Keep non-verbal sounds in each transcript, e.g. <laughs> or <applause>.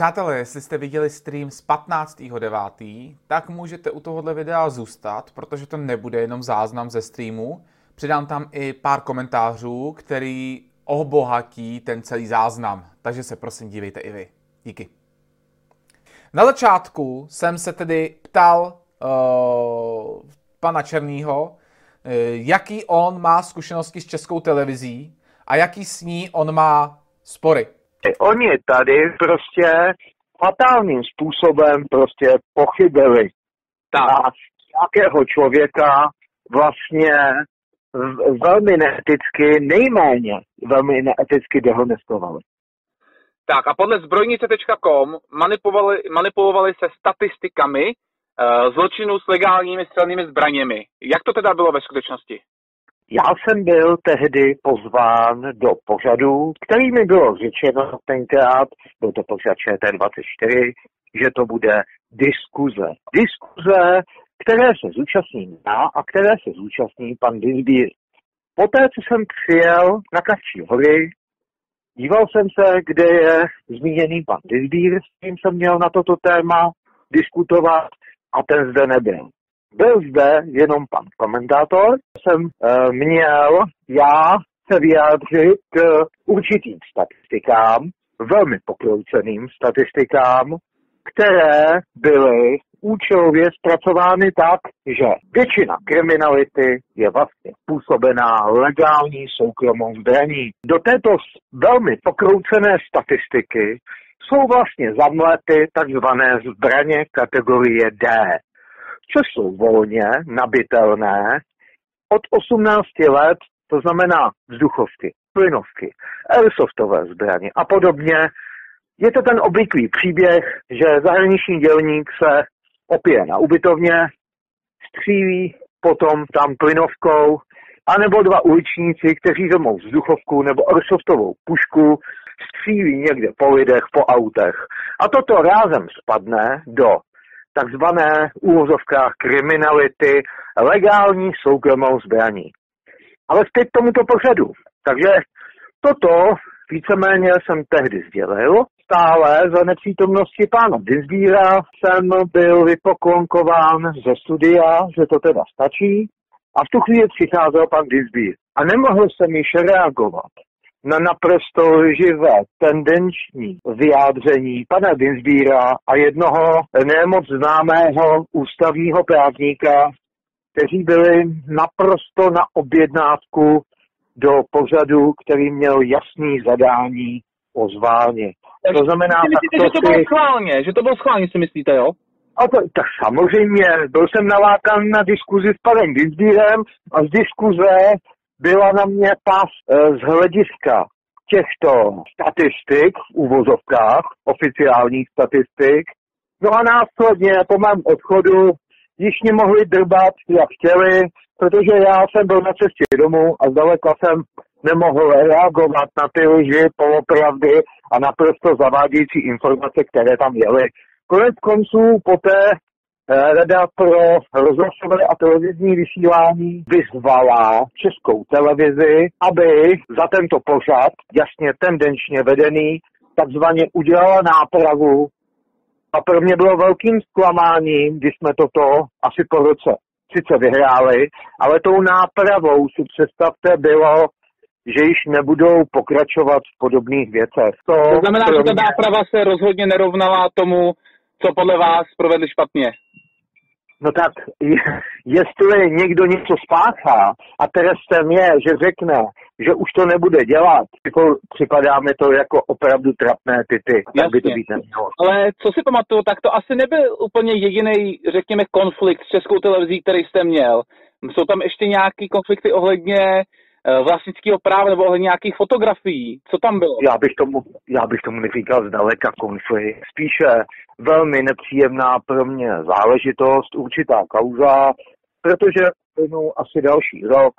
Přátelé, jestli jste viděli stream z 15.9., tak můžete u tohohle videa zůstat, protože to nebude jenom záznam ze streamu. Přidám tam i pár komentářů, který obohatí ten celý záznam. Takže se prosím dívejte i vy. Díky. Na začátku jsem se tedy ptal uh, pana Černýho, uh, jaký on má zkušenosti s českou televizí a jaký s ní on má spory. Oni tady prostě fatálním způsobem prostě pochybili. Tak. nějakého člověka vlastně velmi neeticky, nejméně velmi neeticky dehonestovali. Tak a podle zbrojnice.com manipulovali, manipulovali se statistikami uh, zločinů s legálními střelnými zbraněmi. Jak to teda bylo ve skutečnosti? Já jsem byl tehdy pozván do pořadu, který mi bylo řečeno tenkrát, byl to pořad ČT24, že to bude diskuze. Diskuze, které se zúčastní já a které se zúčastní pan Disbír. Poté, co jsem přijel na Kavčí hory, díval jsem se, kde je zmíněný pan Disbír, s tím jsem měl na toto téma diskutovat a ten zde nebyl. Byl zde jenom pan komentátor, jsem e, měl já se vyjádřit k určitým statistikám, velmi pokrouceným statistikám, které byly účelově zpracovány tak, že většina kriminality je vlastně působená legální soukromou zbraní. Do této velmi pokroucené statistiky jsou vlastně zamlety takzvané zbraně kategorie D což jsou volně nabitelné od 18 let, to znamená vzduchovky, plynovky, airsoftové zbraně a podobně. Je to ten obvyklý příběh, že zahraniční dělník se opije na ubytovně, střílí potom tam plynovkou, anebo dva uličníci, kteří domou vzduchovku nebo airsoftovou pušku, střílí někde po lidech, po autech. A toto rázem spadne do takzvané úvozovkách kriminality legální soukromou zbraní. Ale zpět k tomuto pořadu. Takže toto víceméně jsem tehdy sdělil. Stále za nepřítomnosti pána Dinsbíra jsem byl vypoklonkován ze studia, že to teda stačí. A v tu chvíli přicházel pan Dinsbír. A nemohl jsem již reagovat na naprosto lživé tendenční vyjádření pana Dinsbíra a jednoho nemoc známého ústavního právníka, kteří byli naprosto na objednávku do pořadu, který měl jasný zadání o zváně. To znamená... Myslíte, že to bylo schválně, že to bylo schválně, si myslíte, jo? A to, tak samozřejmě, byl jsem nalákan na diskuzi s panem Dinsbírem a z diskuze byla na mě pas e, z hlediska těchto statistik v úvozovkách, oficiálních statistik. No a následně po mém odchodu již mě mohli drbat, jak chtěli, protože já jsem byl na cestě domů a zdaleka jsem nemohl reagovat na ty lži, polopravdy a naprosto zavádějící informace, které tam jeli. Konec konců poté Rada pro rozhlasové a televizní vysílání vyzvala českou televizi, aby za tento pořad, jasně tendenčně vedený, takzvaně udělala nápravu. A pro mě bylo velkým zklamáním, když jsme toto asi po roce sice vyhráli, ale tou nápravou si představte bylo, že již nebudou pokračovat v podobných věcech. To, to znamená, že ta náprava se rozhodně nerovnala tomu, co podle vás provedli špatně. No tak, jestli někdo něco spáchá a trestem je, že řekne, že už to nebude dělat, jako připadá mi to jako opravdu trapné typy, tak by to být nemělo. Ale co si pamatuju, tak to asi nebyl úplně jediný, řekněme, konflikt s českou televizí, který jste měl. Jsou tam ještě nějaký konflikty ohledně vlastnického práva nebo nějakých fotografií? Co tam bylo? Já bych tomu, já bych tomu neříkal zdaleka konflikt. Spíše velmi nepříjemná pro mě záležitost, určitá kauza, protože plynul asi další rok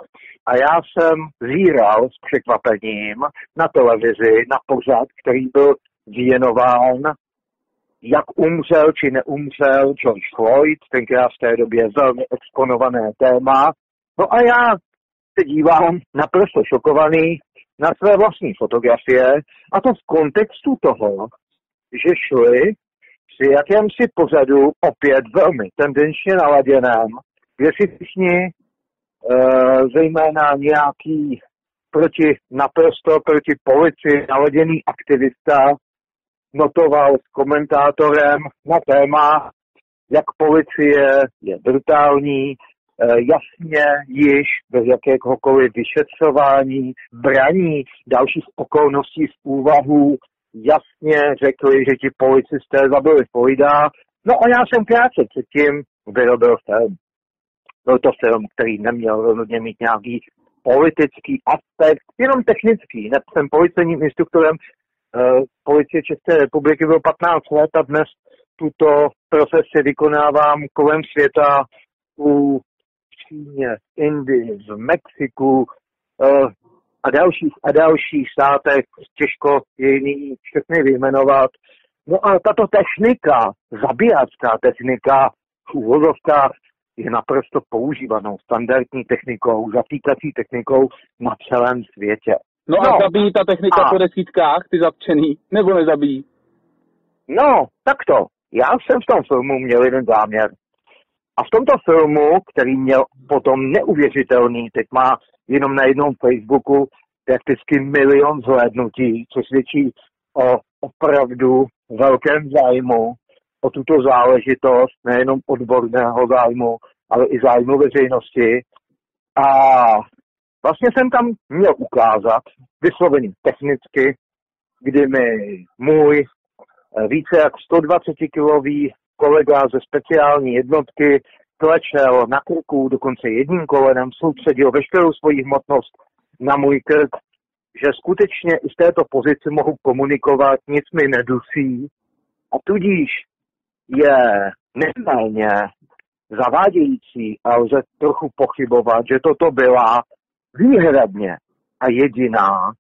a já jsem zíral s překvapením na televizi, na pořad, který byl věnován jak umřel či neumřel George Floyd, tenkrát v té době velmi exponované téma. No a já se dívám naprosto šokovaný na své vlastní fotografie a to v kontextu toho, že šli při jakémsi pořadu opět velmi tendenčně naladěném, kde si všichni, uh, zejména nějaký proti, naprosto proti policii naladěný aktivista notoval s komentátorem na téma, jak policie je brutální, jasně již bez jakéhokoliv vyšetřování, braní dalších okolností z úvahu, jasně řekli, že ti policisté zabili Floyda. No a já jsem krátce předtím vyrobil film. Byl to film, který neměl rozhodně mít nějaký politický aspekt, jenom technický. Ne, jsem policejním instruktorem uh, policie České republiky byl 15 let a dnes tuto profesi vykonávám kolem světa u Číně, Indii, v Mexiku uh, a dalších a dalších státech, těžko je jiný všechny vyjmenovat. No a tato technika, zabíjacká technika, v úvozovkách, je naprosto používanou standardní technikou, zatýkací technikou na celém světě. No, no a zabíjí ta technika a... po desítkách, ty zatčený, nebo nezabíjí? No, takto. Já jsem v tom filmu měl jeden záměr. A v tomto filmu, který měl potom neuvěřitelný, teď má jenom na jednom Facebooku prakticky milion zhlédnutí, což svědčí o opravdu velkém zájmu o tuto záležitost, nejenom odborného zájmu, ale i zájmu veřejnosti. A vlastně jsem tam měl ukázat, vyslovený technicky, kdy mi můj více jak 120-kilový kolega ze speciální jednotky klečel na krku, dokonce jedním kolenem, soustředil veškerou svoji hmotnost na můj krk, že skutečně i z této pozice mohu komunikovat, nic mi nedusí. A tudíž je neméně zavádějící a lze trochu pochybovat, že toto byla výhradně a jediná,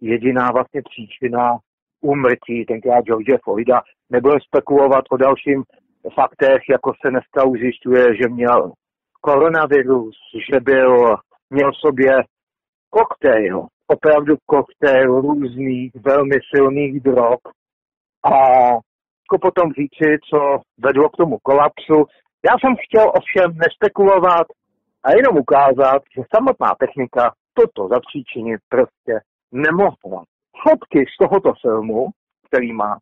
jediná vlastně příčina úmrtí tenkrát George Floyda. Nebudeme spekulovat o dalším faktech, jako se dneska už zjišťuje, že měl koronavirus, že byl, měl v sobě koktejl, opravdu koktejl různých velmi silných drog a jako potom říci, co vedlo k tomu kolapsu. Já jsem chtěl ovšem nespekulovat a jenom ukázat, že samotná technika toto zapříčinit prostě nemohla. Fotky z tohoto filmu, který má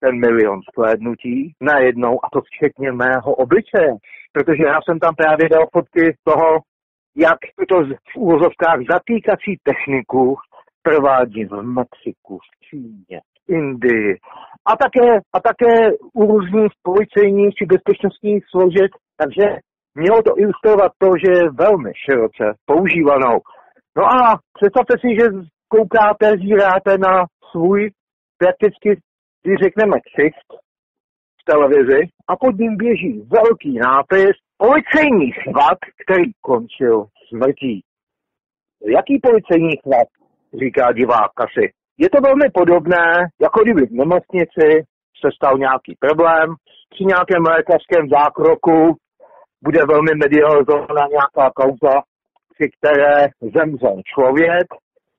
ten milion shlédnutí najednou, a to včetně mého obličeje, protože já jsem tam právě dal fotky toho, jak to v úvozovkách zatýkací techniku provádí v Mexiku, v Číně, v Indii a také, a také u různých policejních či bezpečnostních složek, takže mělo to ilustrovat to, že je velmi široce používanou. No a představte si, že koukáte, zíráte na svůj prakticky, když řekneme ksicht v televizi a pod ním běží velký nápis policejní chvat, který končil smrtí. Jaký policejní chvat, říká divák asi. Je to velmi podobné, jako kdyby v nemocnici se stal nějaký problém, při nějakém lékařském zákroku bude velmi medializovaná nějaká kauza, při které zemřel člověk,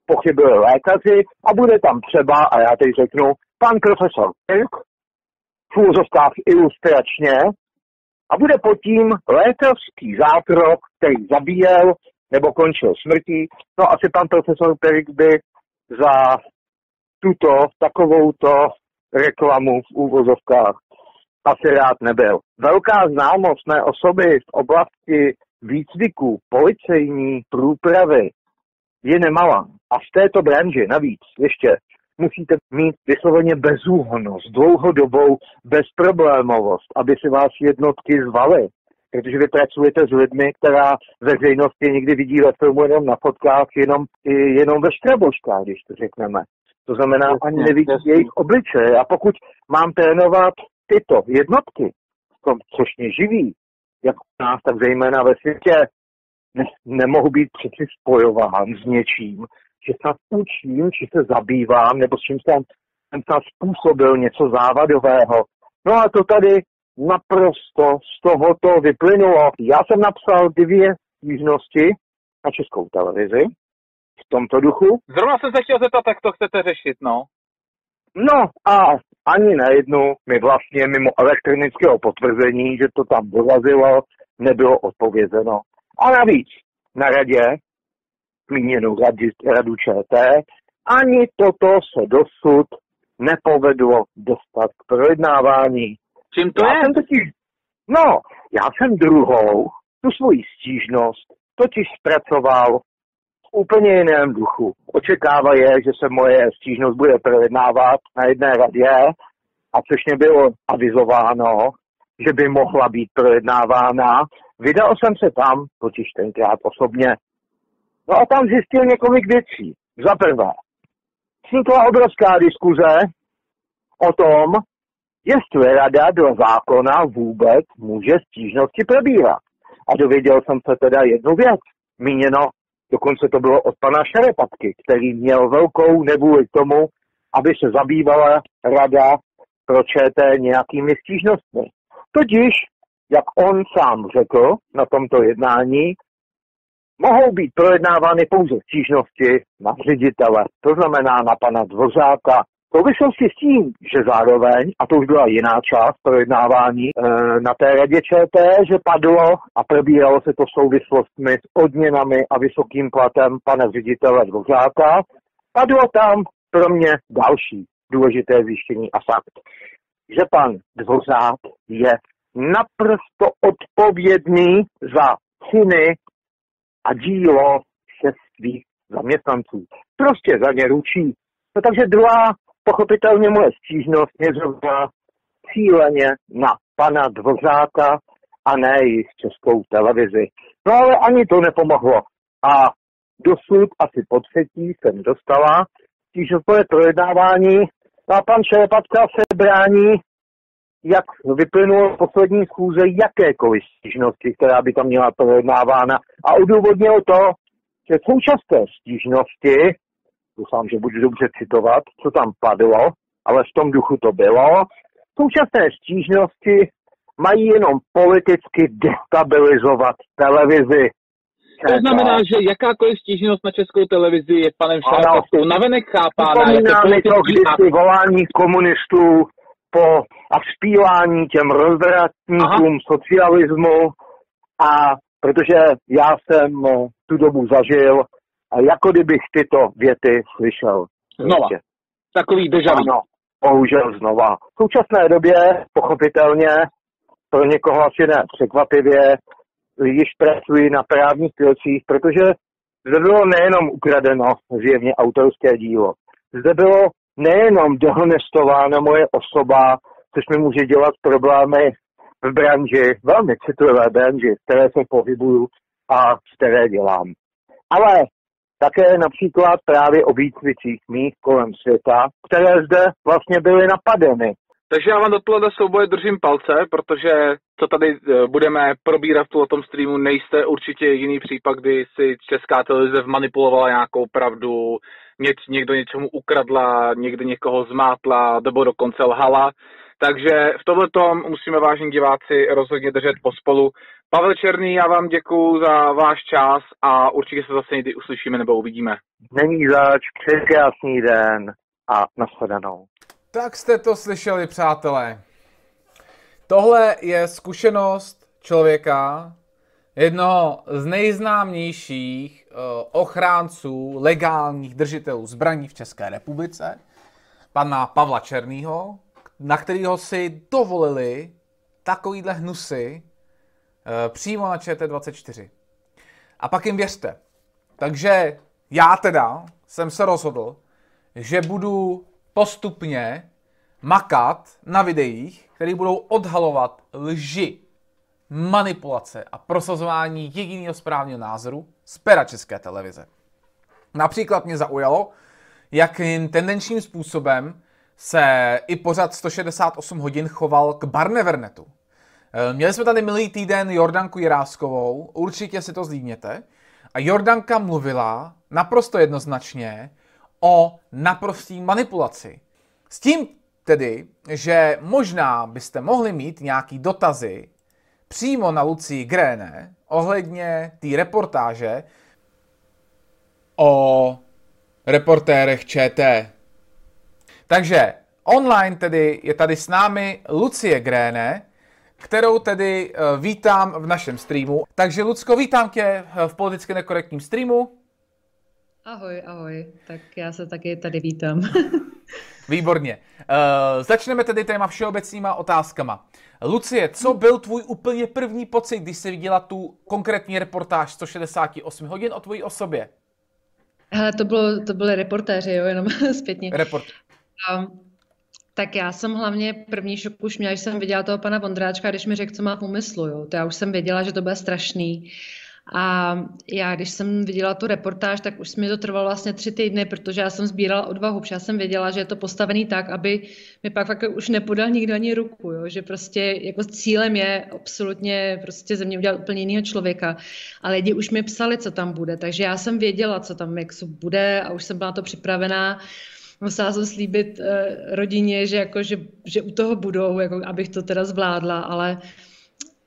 pochybili lékaři a bude tam třeba, a já teď řeknu, pan profesor Kirk, v ilustračně, a bude pod tím lékařský zákrok, který zabíjel nebo končil smrtí. No asi pan profesor Perik by za tuto takovouto reklamu v úvozovkách asi rád nebyl. Velká známost mé osoby v oblasti výcviku, policejní průpravy je nemalá. A v této branži navíc ještě musíte mít vysloveně bezúhonnost, dlouhodobou bezproblémovost, aby si vás jednotky zvaly. Protože vy pracujete s lidmi, která veřejnost je někdy vidí ve filmu jenom na fotkách, jenom, jenom ve štraboškách, když to řekneme. To znamená, jasně, ani nevidí jasně. jejich obličeje. A pokud mám trénovat tyto jednotky, tom, což mě živí, jak u nás, tak zejména ve světě, ne, nemohu být přeci spojován s něčím, že snad učím, či se zabývám, nebo s čím jsem, jsem snad způsobil něco závadového. No a to tady naprosto z tohoto vyplynulo. Já jsem napsal dvě stížnosti na českou televizi v tomto duchu. Zrovna jsem se chtěl zeptat, jak to chcete řešit, no. No a ani na jednu mi vlastně mimo elektronického potvrzení, že to tam dorazilo, nebylo odpovězeno. A navíc na radě, zmíněnou radu ČT, ani toto se dosud nepovedlo dostat k projednávání. Čím to já je? Jsem totiž, no, já jsem druhou tu svoji stížnost totiž zpracoval v úplně jiném duchu. Očekává je, že se moje stížnost bude projednávat na jedné radě a což mě bylo avizováno, že by mohla být projednávána. Vydal jsem se tam, totiž tenkrát osobně. No a tam zjistil několik věcí. Za prvé, vznikla obrovská diskuze o tom, jestli rada do zákona vůbec může stížnosti probírat. A dověděl jsem se teda jednu věc. Míněno, dokonce to bylo od pana Šerepatky, který měl velkou nevůli k tomu, aby se zabývala rada pro ČT nějakými stížnostmi. Totiž, jak on sám řekl na tomto jednání, mohou být projednávány pouze stížnosti na ředitele, to znamená na pana Dvořáka. V souvislosti s tím, že zároveň, a to už byla jiná část projednávání e, na té radě ČT, že padlo a probíralo se to souvislostmi s odměnami a vysokým platem pana ředitele Dvořáka, padlo tam pro mě další důležité zjištění a fakt, že pan Dvořák je naprosto odpovědný za činy a dílo všech svých zaměstnanců. Prostě za ně ručí. No takže druhá, pochopitelně moje stížnost směřovala cíleně na pana Dvořáka a ne jich českou televizi. No ale ani to nepomohlo. A dosud asi po třetí jsem dostala stížnost projednávání a pan Šerepatka se brání jak vyplynulo poslední schůze jakékoliv stížnosti, která by tam měla projednávána. A odůvodnil to, že současné stížnosti, doufám, že budu dobře citovat, co tam padlo, ale v tom duchu to bylo, současné stížnosti mají jenom politicky destabilizovat televizi. To znamená, že jakákoliv stížnost na českou televizi je panem Šarapatkou navenek chápána jako politický to volání komunistů po a vzpívání těm rozvratníkům Aha. socialismu a protože já jsem eh, tu dobu zažil a jako kdybych tyto věty slyšel. Znova. Ještě. Takový deja Ano, bohužel znova. V současné době, pochopitelně, pro někoho asi ne překvapivě, již pracuji na právních krocích, protože zde bylo nejenom ukradeno zjevně autorské dílo, zde bylo nejenom dehonestována moje osoba, což mi může dělat problémy v branži, velmi citlivé branži, v které se pohybuju a z které dělám. Ale také například právě o výcvicích mých kolem světa, které zde vlastně byly napadeny. Takže já vám do tohoto souboje držím palce, protože co tady e, budeme probírat v tom streamu, nejste určitě jediný případ, kdy si česká televize vmanipulovala nějakou pravdu, někdo něčemu ukradla, někdy někoho zmátla, nebo dokonce lhala. Takže v tomhle tom musíme, vážení diváci, rozhodně držet pospolu. Pavel Černý, já vám děkuji za váš čas a určitě se zase někdy uslyšíme nebo uvidíme. Není zač, přeji krásný den a nashledanou. Tak jste to slyšeli, přátelé. Tohle je zkušenost člověka, jednoho z nejznámějších uh, ochránců legálních držitelů zbraní v České republice, pana Pavla Černýho, na kterého si dovolili takovýhle hnusy uh, přímo na ČT24. A pak jim věřte. Takže já teda jsem se rozhodl, že budu postupně makat na videích, které budou odhalovat lži, manipulace a prosazování jediného správného názoru z pera České televize. Například mě zaujalo, jakým tendenčním způsobem se i pořad 168 hodin choval k Barnevernetu. Eh, měli jsme tady minulý týden Jordanku Jiráskovou, určitě si to zlídněte. A Jordanka mluvila naprosto jednoznačně o naprostý manipulaci. S tím tedy, že možná byste mohli mít nějaký dotazy přímo na Lucii Gréne ohledně té reportáže o reportérech ČT. Takže online tedy je tady s námi Lucie Gréne, kterou tedy uh, vítám v našem streamu. Takže Lucko, vítám tě v politicky nekorektním streamu. Ahoj, ahoj. Tak já se taky tady vítám. <laughs> Výborně. Uh, začneme tedy téma všeobecnýma otázkama. Lucie, co byl tvůj úplně první pocit, když jsi viděla tu konkrétní reportáž 168 hodin o tvojí osobě? Hele, to, bylo, to byly reportéři, jo, jenom <laughs> zpětně. Report. Tak já jsem hlavně první šok už měla, když jsem viděla toho pana Vondráčka, když mi řekl, co má v úmyslu. Jo. To já už jsem věděla, že to bude strašný. A já, když jsem viděla tu reportáž, tak už mi to trvalo vlastně tři týdny, protože já jsem sbírala odvahu, protože já jsem věděla, že je to postavený tak, aby mi pak fakt už nepodal nikdo ani ruku, jo? že prostě jako cílem je absolutně prostě ze mě udělat úplně jiného člověka. A lidi už mi psali, co tam bude, takže já jsem věděla, co tam jak bude a už jsem byla na to připravená musela jsem slíbit uh, rodině, že, jako, že, že u toho budou, jako, abych to teda zvládla, ale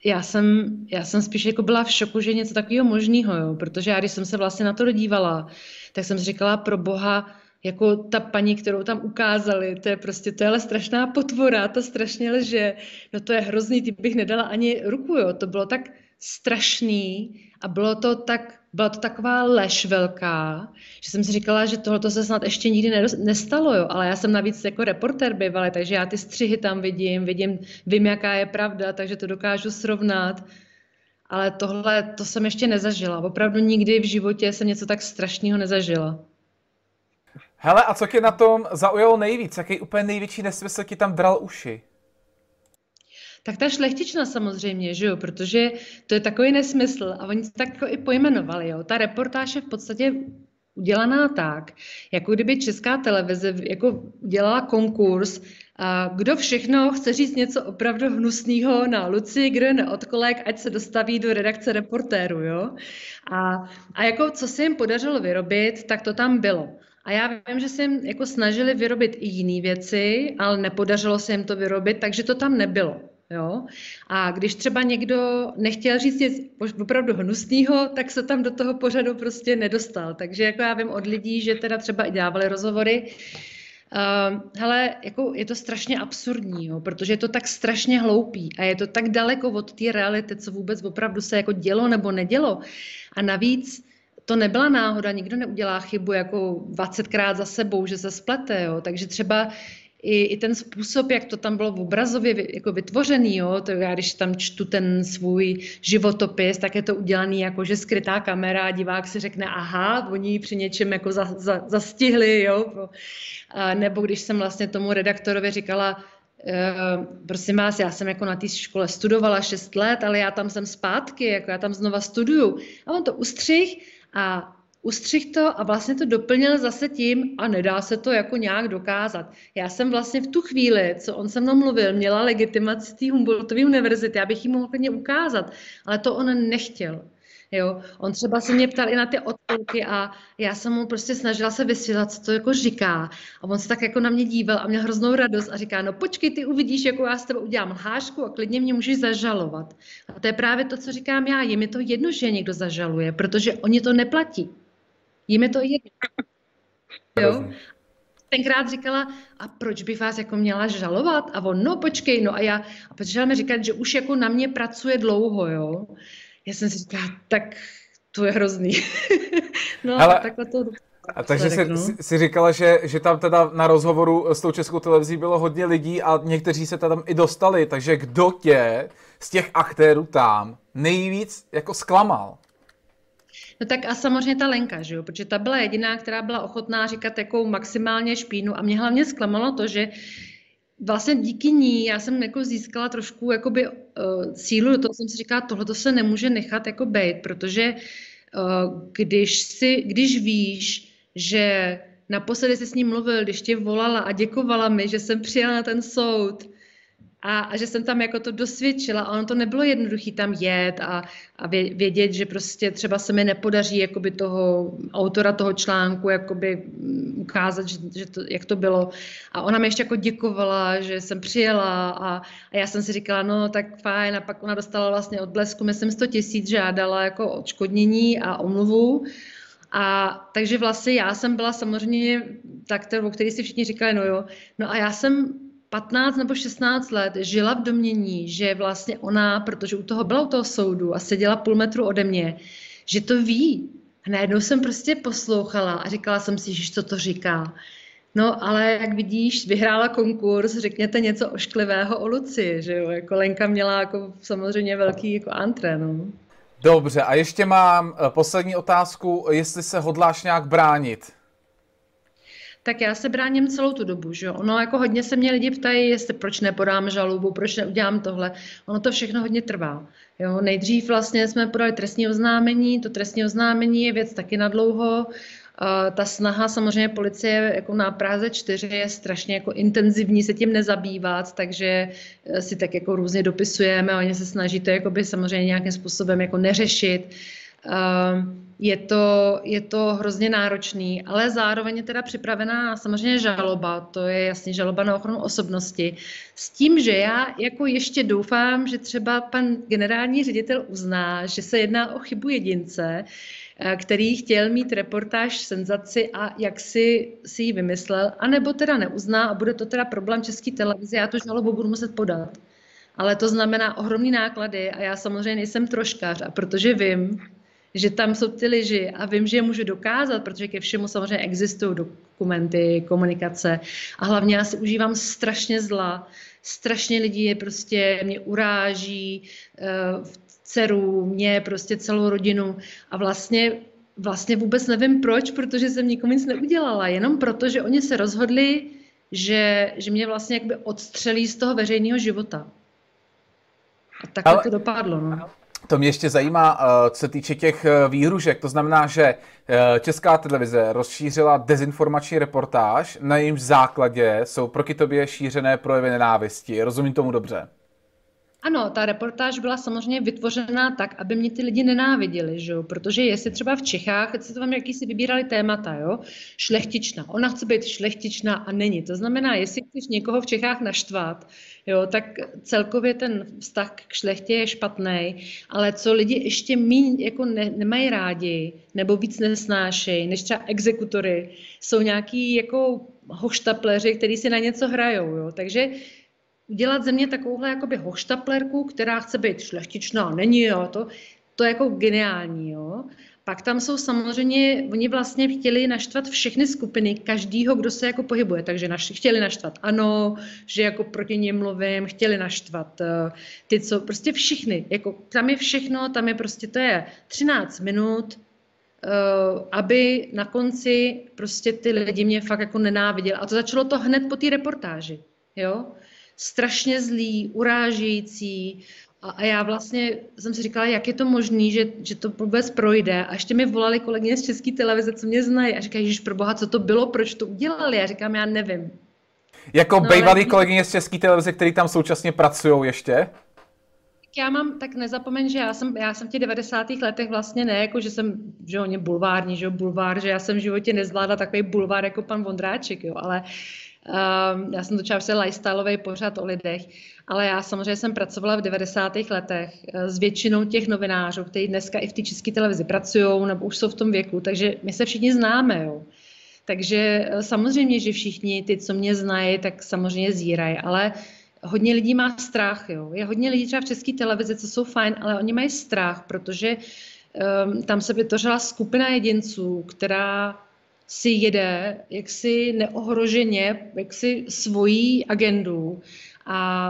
já jsem, já jsem spíš jako byla v šoku, že něco takového možného, jo, protože já, když jsem se vlastně na to dodívala, tak jsem si říkala, pro boha, jako ta paní, kterou tam ukázali, to je prostě, to je ale strašná potvora, to strašně lže, no to je hrozný, ty bych nedala ani ruku, jo, to bylo tak strašný a bylo to tak, byla to taková lež velká, že jsem si říkala, že tohle se snad ještě nikdy nestalo, jo. ale já jsem navíc jako reporter bývalý, takže já ty střihy tam vidím, vidím, vím, jaká je pravda, takže to dokážu srovnat. Ale tohle, to jsem ještě nezažila. Opravdu nikdy v životě jsem něco tak strašného nezažila. Hele, a co tě na tom zaujalo nejvíc? Jaký úplně největší nesmysl ti tam dral uši? Tak ta šlechtična samozřejmě, že jo, protože to je takový nesmysl a oni tak jako i pojmenovali, jo. Ta reportáž je v podstatě udělaná tak, jako kdyby česká televize jako dělala konkurs, a kdo všechno chce říct něco opravdu hnusného na Luci, kdo je neodkolek, ať se dostaví do redakce reportéru, jo. A, a jako co se jim podařilo vyrobit, tak to tam bylo. A já vím, že se jim jako snažili vyrobit i jiné věci, ale nepodařilo se jim to vyrobit, takže to tam nebylo. Jo? A když třeba někdo nechtěl říct něco opravdu hnusného, tak se tam do toho pořadu prostě nedostal. Takže jako já vím od lidí, že teda třeba i dávali rozhovory, Uh, hele, jako je to strašně absurdní, jo, protože je to tak strašně hloupý a je to tak daleko od té reality, co vůbec opravdu se jako dělo nebo nedělo. A navíc to nebyla náhoda, nikdo neudělá chybu jako 20krát za sebou, že se splete, jo. Takže třeba i, i ten způsob, jak to tam bylo v obrazově jako vytvořený, jo, to já když tam čtu ten svůj životopis, tak je to udělaný jako, že skrytá kamera divák si řekne, aha, oni při něčem jako za, za, zastihli, jo, a nebo když jsem vlastně tomu redaktorovi říkala, Uh, prosím vás, já jsem jako na té škole studovala 6 let, ale já tam jsem zpátky, jako já tam znova studuju. A on to ustřih a ustřih to a vlastně to doplnil zase tím a nedá se to jako nějak dokázat. Já jsem vlastně v tu chvíli, co on se mnou mluvil, měla legitimaci té Humboldtové univerzity, abych jim mohl klidně ukázat, ale to on nechtěl. Jo, on třeba se mě ptal i na ty odpůlky a já jsem mu prostě snažila se vysvětlit, co to jako říká. A on se tak jako na mě díval a měl hroznou radost a říká, no počkej, ty uvidíš, jako já s tebou udělám lhášku a klidně mě můžeš zažalovat. A to je právě to, co říkám já. Je mi to jedno, že někdo zažaluje, protože oni to neplatí. Jím je to jedno. Jo? Tenkrát říkala, a proč bych vás jako měla žalovat? A on, no počkej, no a já, a protože mi říkat, že už jako na mě pracuje dlouho, jo. Já jsem si říkala, tak to je hrozný. <laughs> no Ale... a takhle to a takže jsi, no. jsi říkala, že, že tam teda na rozhovoru s tou českou televizí bylo hodně lidí a někteří se tam i dostali, takže kdo tě z těch aktérů tam nejvíc jako zklamal? No tak a samozřejmě ta Lenka, že jo? protože ta byla jediná, která byla ochotná říkat jako maximálně špínu a mě hlavně zklamalo to, že vlastně díky ní já jsem jako získala trošku jakoby, uh, sílu do toho, jsem si říkala, tohle to se nemůže nechat jako bejt, protože uh, když, si, když víš, že naposledy jsi s ním mluvil, když tě volala a děkovala mi, že jsem přijela na ten soud, a, a že jsem tam jako to dosvědčila a ono to nebylo jednoduché tam jet a, a vědět, že prostě třeba se mi nepodaří jakoby toho autora toho článku jakoby mm, ukázat, že, že to, jak to bylo. A ona mi ještě jako děkovala, že jsem přijela a, a já jsem si říkala, no tak fajn a pak ona dostala vlastně od Blesku, myslím 100 tisíc, žádala jako odškodnění a omluvu. A takže vlastně já jsem byla samozřejmě tak, o který si všichni říkali, no jo, no a já jsem 15 nebo 16 let žila v domění, že vlastně ona, protože u toho byla u toho soudu a seděla půl metru ode mě, že to ví. A najednou jsem prostě poslouchala a říkala jsem si, že co to říká. No, ale jak vidíš, vyhrála konkurs, řekněte něco ošklivého o Luci, že jo, jako Lenka měla jako samozřejmě velký jako antre, no. Dobře, a ještě mám eh, poslední otázku, jestli se hodláš nějak bránit tak já se bráním celou tu dobu, že Ono jako hodně se mě lidi ptají, jestli proč nepodám žalobu, proč neudělám tohle. Ono to všechno hodně trvá. Jo, nejdřív vlastně jsme podali trestní oznámení, to trestní oznámení je věc taky na dlouho. Uh, ta snaha samozřejmě policie jako na Praze 4 je strašně jako intenzivní se tím nezabývat, takže eh, si tak jako různě dopisujeme, oni se snaží to jakoby samozřejmě nějakým způsobem jako neřešit. Uh, je to, je to hrozně náročný, ale zároveň je teda připravená samozřejmě žaloba, to je jasně žaloba na ochranu osobnosti, s tím, že já jako ještě doufám, že třeba pan generální ředitel uzná, že se jedná o chybu jedince, eh, který chtěl mít reportáž senzaci a jak si, si ji vymyslel, anebo teda neuzná a bude to teda problém České televize, já tu žalobu budu muset podat. Ale to znamená ohromný náklady a já samozřejmě nejsem troškař a protože vím, že tam jsou ty lži a vím, že je můžu dokázat, protože ke všemu samozřejmě existují dokumenty, komunikace a hlavně já si užívám strašně zla, strašně lidí je prostě, mě uráží, uh, dceru, mě, prostě celou rodinu a vlastně vlastně vůbec nevím proč, protože jsem nikomu nic neudělala, jenom proto, že oni se rozhodli, že, že mě vlastně jakby odstřelí z toho veřejného života. A takhle Ale... to dopadlo. No. To mě ještě zajímá, eh, co se týče těch eh, výhružek. To znamená, že eh, Česká televize rozšířila dezinformační reportáž, na jejímž základě jsou proti tobě šířené projevy nenávisti. Rozumím tomu dobře? Ano, ta reportáž byla samozřejmě vytvořená tak, aby mě ty lidi nenáviděli, že jo? protože jestli třeba v Čechách, se to vám jaký si vybírali témata, jo? šlechtičná, ona chce být šlechtičná a není. To znamená, jestli chceš někoho v Čechách naštvat, jo, tak celkově ten vztah k šlechtě je špatný, ale co lidi ještě míň jako ne, nemají rádi, nebo víc nesnášejí, než třeba exekutory, jsou nějaký jako hoštapleři, kteří si na něco hrajou, jo? takže udělat ze mě takovouhle jakoby hoštaplerku, která chce být šlechtičná, není, jo, to, to je jako geniální, jo. Pak tam jsou samozřejmě, oni vlastně chtěli naštvat všechny skupiny, každýho, kdo se jako pohybuje, takže naš, chtěli naštvat ano, že jako proti něm mluvím, chtěli naštvat uh, ty, co, prostě všichni, jako tam je všechno, tam je prostě, to je 13 minut, uh, aby na konci prostě ty lidi mě fakt jako nenáviděli. A to začalo to hned po té reportáži, jo strašně zlý, urážející. A, a já vlastně jsem si říkala, jak je to možné, že, že to vůbec projde. A ještě mi volali kolegyně z České televize, co mě znají. A říkají, že pro boha, co to bylo, proč to udělali? Já říkám, já nevím. Jako no, bývalý ale... kolegyně z České televize, který tam současně pracují ještě? já mám, tak nezapomeň, že já jsem, já jsem v těch 90. letech vlastně ne, jako že jsem, že oni bulvární, že bulvár, že já jsem v životě nezvládla takový bulvár jako pan Vondráček, jo, ale Um, já jsem točila prostě lifestyleový pořad o lidech, ale já samozřejmě jsem pracovala v 90. letech eh, s většinou těch novinářů, kteří dneska i v té české televizi pracují nebo už jsou v tom věku, takže my se všichni známe. Jo. Takže eh, samozřejmě, že všichni ty, co mě znají, tak samozřejmě zírají, ale hodně lidí má strach. Jo. Je hodně lidí třeba v české televizi, co jsou fajn, ale oni mají strach, protože um, tam se vytvořila skupina jedinců, která si jede jaksi neohroženě, jaksi svojí agendu a,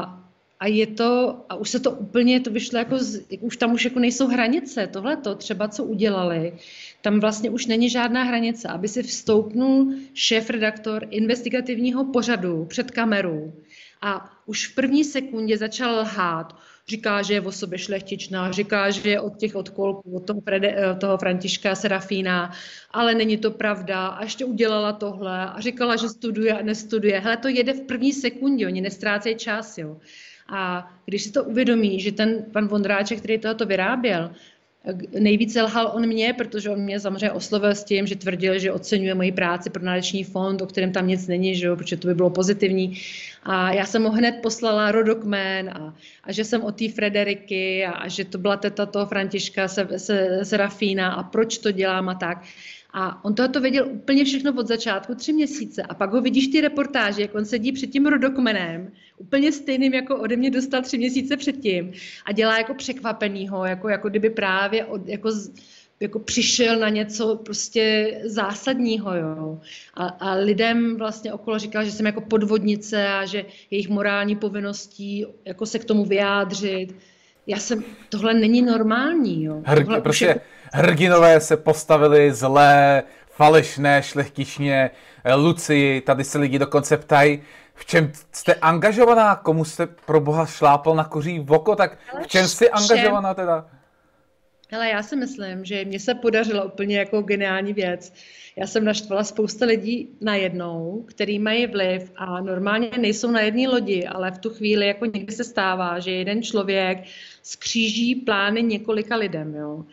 a je to, a už se to úplně, to vyšlo jako, z, už tam už jako nejsou hranice, tohle to třeba, co udělali, tam vlastně už není žádná hranice, aby si vstoupnul šéf-redaktor investigativního pořadu před kamerou a už v první sekundě začal lhát, říká, že je v sobě šlechtičná, říká, že je od těch odkolků, od toho, Frede, eh, toho Františka Serafína, ale není to pravda a ještě udělala tohle a říkala, že studuje a nestuduje. Hele, to jede v první sekundě, oni nestrácejí čas, jo. A když si to uvědomí, že ten pan Vondráček, který tohoto vyráběl, Nejvíce lhal on mě, protože on mě samozřejmě oslovil s tím, že tvrdil, že oceňuje moji práci pro nádeční fond, o kterém tam nic není, že jo, protože to by bylo pozitivní. A já jsem mu hned poslala rodokmen a, a že jsem od té Frederiky a, a že to byla teta toho Františka se, se, Serafína a proč to dělám a tak. A on to věděl úplně všechno od začátku, tři měsíce. A pak ho vidíš ty reportáže, jak on sedí před tím rodokmenem, úplně stejným, jako ode mě dostal tři měsíce předtím. A dělá jako překvapenýho, jako, jako kdyby právě od, jako, jako přišel na něco prostě zásadního, jo. A, a lidem vlastně okolo říkal, že jsem jako podvodnice a že jejich morální povinností jako se k tomu vyjádřit. Já jsem, tohle není normální, jo. Hr, prostě je... hrdinové se postavili zlé, falešné, šlechtičně, Lucii, tady se lidi dokonce ptají, v čem jste angažovaná, komu jste pro boha šlápal na koří v oko, tak v čem jsi angažovaná teda? Ale já si myslím, že mně se podařilo úplně jako geniální věc. Já jsem naštvala spousta lidí najednou, který mají vliv a normálně nejsou na jedné lodi, ale v tu chvíli jako někdy se stává, že jeden člověk skříží plány několika lidem. Jo.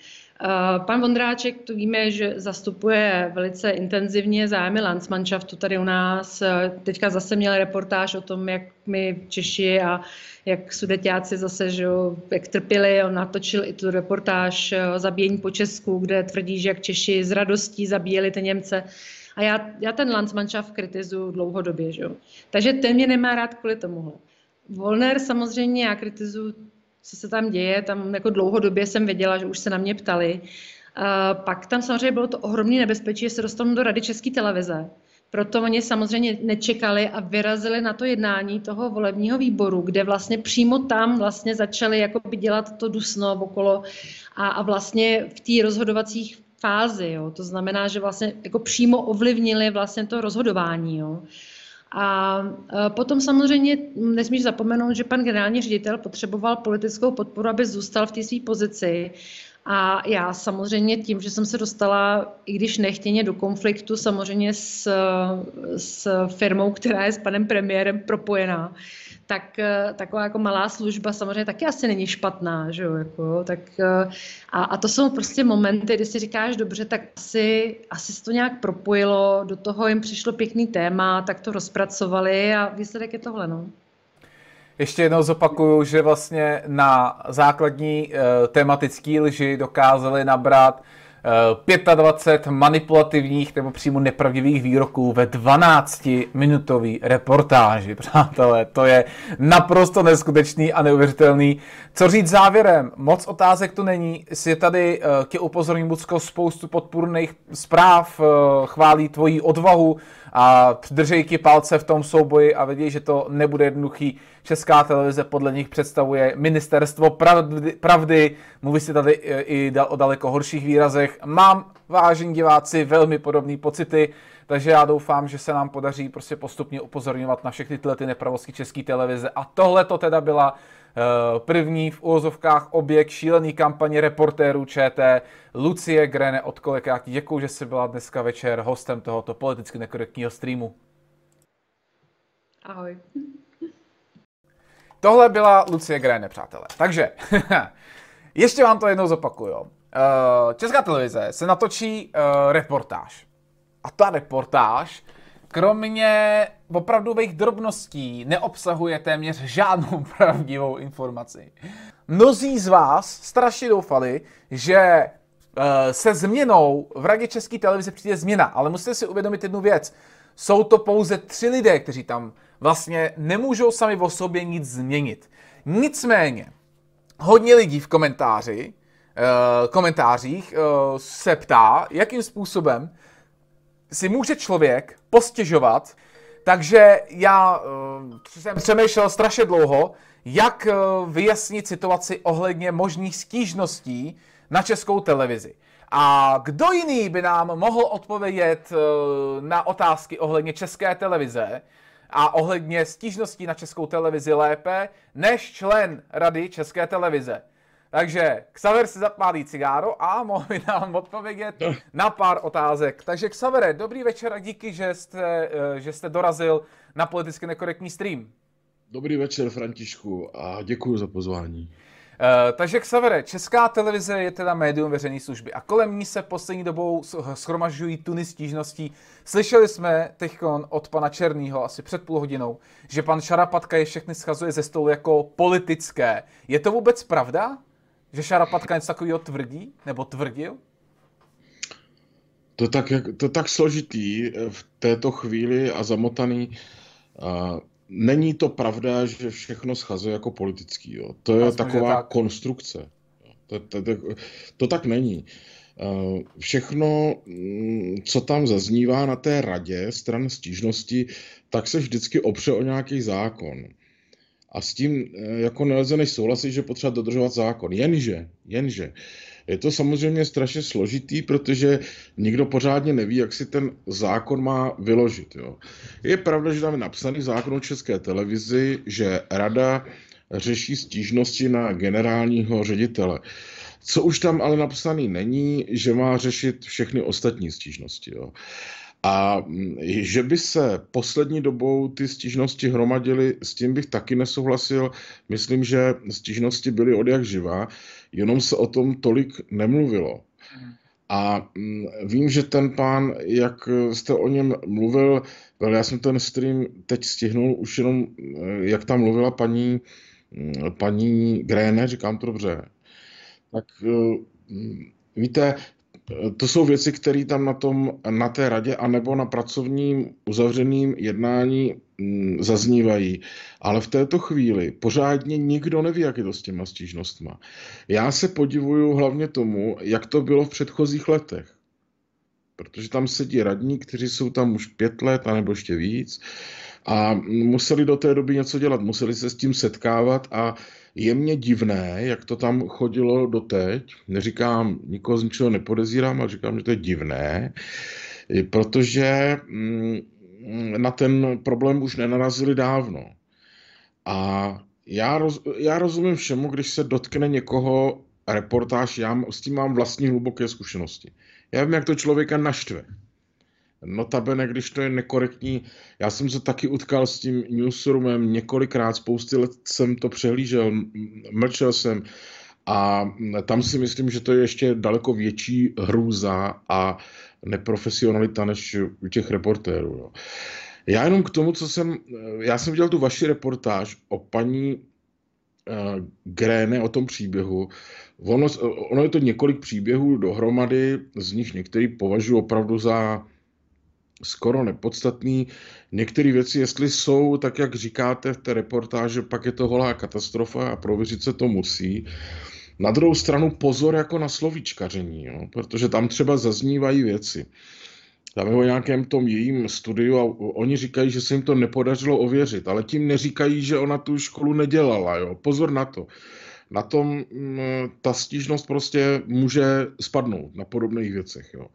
Eh, pan Vondráček, to víme, že zastupuje velice intenzivně zájmy Landsmannschaftu tady u nás. Eh, teďka zase měl reportáž o tom, jak my Češi a jak sudetáci zase, že jo, jak trpěli. On natočil i tu reportáž o zabíjení po Česku, kde tvrdí, že jak Češi z radostí zabíjeli ty Němce. A já, já ten Landsmannschaft kritizuju dlouhodobě, že jo. Takže ten mě nemá rád kvůli tomuhle. Volner samozřejmě já kritizuju co se tam děje. Tam jako dlouhodobě jsem věděla, že už se na mě ptali. Uh, pak tam samozřejmě bylo to ohromné nebezpečí, že se dostanou do Rady České televize. Proto oni samozřejmě nečekali a vyrazili na to jednání toho volebního výboru, kde vlastně přímo tam vlastně začali jakoby dělat to dusno okolo a, a vlastně v té rozhodovací fázi. Jo. To znamená, že vlastně jako přímo ovlivnili vlastně to rozhodování. Jo. A e, potom samozřejmě nesmíš zapomenout, že pan generální ředitel potřeboval politickou podporu, aby zůstal v té své pozici. A já samozřejmě tím, že jsem se dostala, i když nechtěně, do konfliktu samozřejmě s, s firmou, která je s panem premiérem propojená, tak eh, taková jako malá služba samozřejmě taky asi není špatná, že jo, jako, tak eh, a, a to jsou prostě momenty, kdy si říkáš, dobře, tak asi, asi se to nějak propojilo, do toho jim přišlo pěkný téma, tak to rozpracovali a výsledek je tohle, no. Ještě jednou zopakuju, že vlastně na základní e, tematické lži dokázali nabrat 25 manipulativních nebo přímo nepravdivých výroků ve 12-minutové reportáži. <laughs> Přátelé, to je naprosto neskutečný a neuvěřitelný. Co říct závěrem? Moc otázek tu není. Si tady uh, tě upozorním, Bucko, spoustu podpůrných zpráv, uh, chválí tvoji odvahu, a držej ti palce v tom souboji a vědí, že to nebude jednoduchý. Česká televize podle nich představuje ministerstvo pravdy, pravdy mluví si tady i o daleko horších výrazech. Mám, vážení diváci, velmi podobné pocity, takže já doufám, že se nám podaří prostě postupně upozorňovat na všechny tyhle ty nepravosti České televize. A tohle to teda byla Eh, první v úvozovkách objekt šílený kampaně reportérů ČT Lucie Grene od kolikrát děkuji, že jsi byla dneska večer hostem tohoto politicky nekorektního streamu. Ahoj. Tohle byla Lucie Grene, přátelé. Takže, <laughs> ještě vám to jednou zopakuju. Eh, Česká televize se natočí uh, reportáž. A ta reportáž kromě opravdových drobností neobsahuje téměř žádnou <laughs> pravdivou informaci. Mnozí z vás strašně doufali, že eh, se změnou v radě České televize přijde změna, ale musíte si uvědomit jednu věc. Jsou to pouze tři lidé, kteří tam vlastně nemůžou sami o sobě nic změnit. Nicméně, hodně lidí v komentáři, eh, komentářích eh, se ptá, jakým způsobem si může člověk postěžovat, takže já uh, jsem přemýšlel strašně dlouho, jak uh, vyjasnit situaci ohledně možných stížností na českou televizi. A kdo jiný by nám mohl odpovědět uh, na otázky ohledně české televize a ohledně stížností na českou televizi lépe, než člen Rady České televize? Takže Xaver si zapálí cigáro a mohl by nám odpovědět na pár otázek. Takže Xavere, dobrý večer a díky, že jste, eh, že jste dorazil na politicky nekorektní stream. Dobrý večer, Františku, a děkuji za pozvání. Uh, takže Xavere, Česká televize je teda médium veřejné služby a kolem ní se poslední dobou schromažují tuny stížností. Slyšeli jsme teď od pana Černýho asi před půl hodinou, že pan Šarapatka je všechny schazuje ze stolu jako politické. Je to vůbec pravda? Že Šarapatka něco takového tvrdí? Nebo tvrdil? to tak, jak, to tak složitý v této chvíli a zamotaný. A není to pravda, že všechno schazuje jako politický. Jo. To je Aspoň taková tak. konstrukce. To, to, to, to tak není. Všechno, mm, co tam zaznívá na té radě stran stížnosti, tak se vždycky opře o nějaký zákon. A s tím eh, jako nelze než souhlasit, že potřeba dodržovat zákon. Jenže, jenže, je to samozřejmě strašně složitý, protože nikdo pořádně neví, jak si ten zákon má vyložit. Jo. Je pravda, že tam je napsaný zákon o české televizi, že rada řeší stížnosti na generálního ředitele. Co už tam ale napsaný není, že má řešit všechny ostatní stížnosti. Jo. A mm, že by se poslední dobou ty stížnosti hromadily, s tím bych taky nesouhlasil. Myslím, že stížnosti byly od jak živa, jenom se o tom tolik nemluvilo. A mm, vím, že ten pán, jak jste o něm mluvil, já jsem ten stream teď stihnul už jenom, eh, jak tam mluvila paní, mm, paní Gréne, říkám to dobře. Tak eh, víte, to jsou věci, které tam na, tom, na té radě anebo na pracovním uzavřeným jednání mm, zaznívají. Ale v této chvíli pořádně nikdo neví, jak je to s těma stížnostma. Já se podivuju hlavně tomu, jak to bylo v předchozích letech. Protože tam sedí radní, kteří jsou tam už pět let, anebo ještě víc. A museli do té doby něco dělat, museli se s tím setkávat a je mně divné, jak to tam chodilo doteď. Neříkám, nikoho z ničeho nepodezírám, ale říkám, že to je divné, protože mm, na ten problém už nenarazili dávno. A já, roz, já rozumím všemu, když se dotkne někoho reportáž, já s tím mám vlastní hluboké zkušenosti. Já vím, jak to člověka naštve. Notabene, když to je nekorektní, já jsem se taky utkal s tím newsroomem několikrát, spousty let jsem to přehlížel, mlčel jsem a tam si myslím, že to je ještě daleko větší hrůza a neprofesionalita než u těch reportérů. Jo. Já jenom k tomu, co jsem, já jsem viděl tu vaši reportáž o paní uh, Gréne, o tom příběhu. Ono, ono je to několik příběhů dohromady, z nich některý považuji opravdu za skoro nepodstatný. Některé věci, jestli jsou, tak jak říkáte v té reportáži, pak je to holá katastrofa a prověřit se to musí. Na druhou stranu pozor jako na slovíčkaření, jo? protože tam třeba zaznívají věci. Tam je o nějakém tom jejím studiu a oni říkají, že se jim to nepodařilo ověřit, ale tím neříkají, že ona tu školu nedělala. Jo? Pozor na to. Na tom mm, ta stížnost prostě může spadnout na podobných věcech. Jo?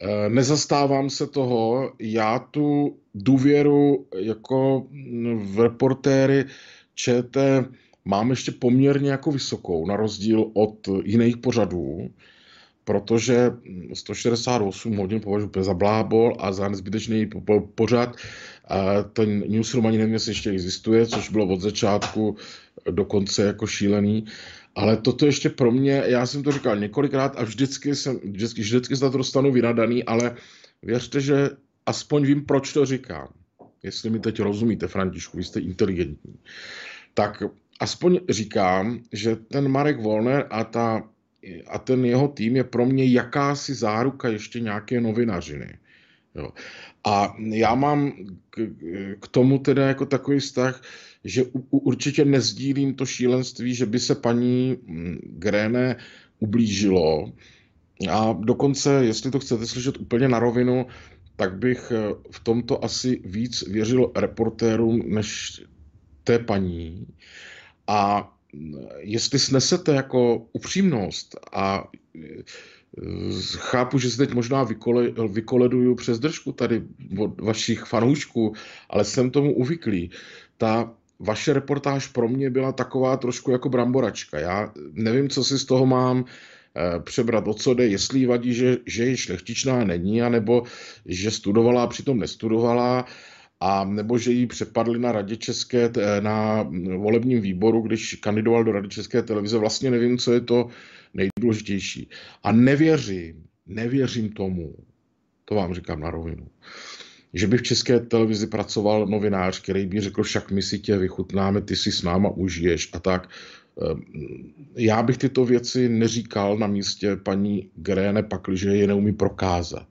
Eh, nezastávám se toho, já tu důvěru jako v reportéry ČT mám ještě poměrně jako vysokou, na rozdíl od jiných pořadů, protože 168 hodin považuji za blábol a za nezbytečný pořad. Ten newsroom ani nevím, jestli ještě existuje, což bylo od začátku dokonce jako šílený. Ale toto ještě pro mě, já jsem to říkal několikrát a vždycky jsem, vždycky, vždycky se to dostanu vynadaný, ale věřte, že aspoň vím, proč to říkám. Jestli mi teď rozumíte, Františku, vy jste inteligentní. Tak aspoň říkám, že ten Marek Volner a, ta, a ten jeho tým je pro mě jakási záruka ještě nějaké novinařiny. Jo. A já mám k, k tomu teda jako takový vztah, že u, určitě nezdílím to šílenství, že by se paní mm, Gréne ublížilo. A dokonce, jestli to chcete slyšet úplně na rovinu, tak bych eh, v tomto asi víc věřil reportérům než té paní. A mm, jestli snesete jako upřímnost a eh, chápu, že se teď možná vykole, vykoleduju přes držku tady od vašich fanoušků, ale jsem tomu uvyklý. Ta vaše reportáž pro mě byla taková trošku jako bramboračka. Já nevím, co si z toho mám eh, přebrat, o co jde, jestli vadí, že, že je šlechtičná není, anebo že studovala a přitom nestudovala, a nebo že jí přepadli na radě České, na volebním výboru, když kandidoval do Rady České televize. Vlastně nevím, co je to nejdůležitější. A nevěřím, nevěřím tomu, to vám říkám na rovinu, že by v české televizi pracoval novinář, který by řekl, však my si tě vychutnáme, ty si s náma užiješ a tak. Ehm, já bych tyto věci neříkal na místě paní Gréne, pakliže je neumí prokázat.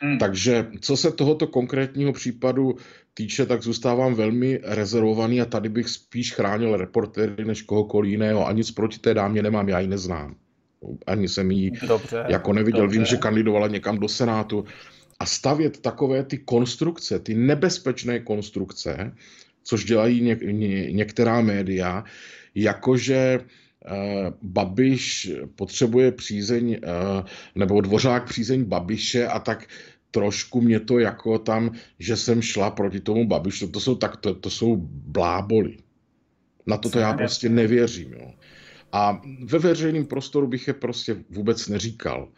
Hmm. Takže co se tohoto konkrétního případu týče, tak zůstávám velmi rezervovaný a tady bych spíš chránil reportéry než kohokoliv jiného. A nic proti té dámě nemám, já ji neznám. Ani jsem ji dobře, jako neviděl. Dobře. Vím, že kandidovala někam do Senátu. A stavět takové ty konstrukce, ty nebezpečné konstrukce, což dělají něk, ně, některá média, jakože Uh, Babiš potřebuje přízeň, uh, nebo dvořák přízeň Babiše a tak trošku mě to jako tam, že jsem šla proti tomu Babišu, to jsou, tak, to, to jsou bláboli. Na to, to já prostě nevěřím. Jo. A ve veřejném prostoru bych je prostě vůbec neříkal,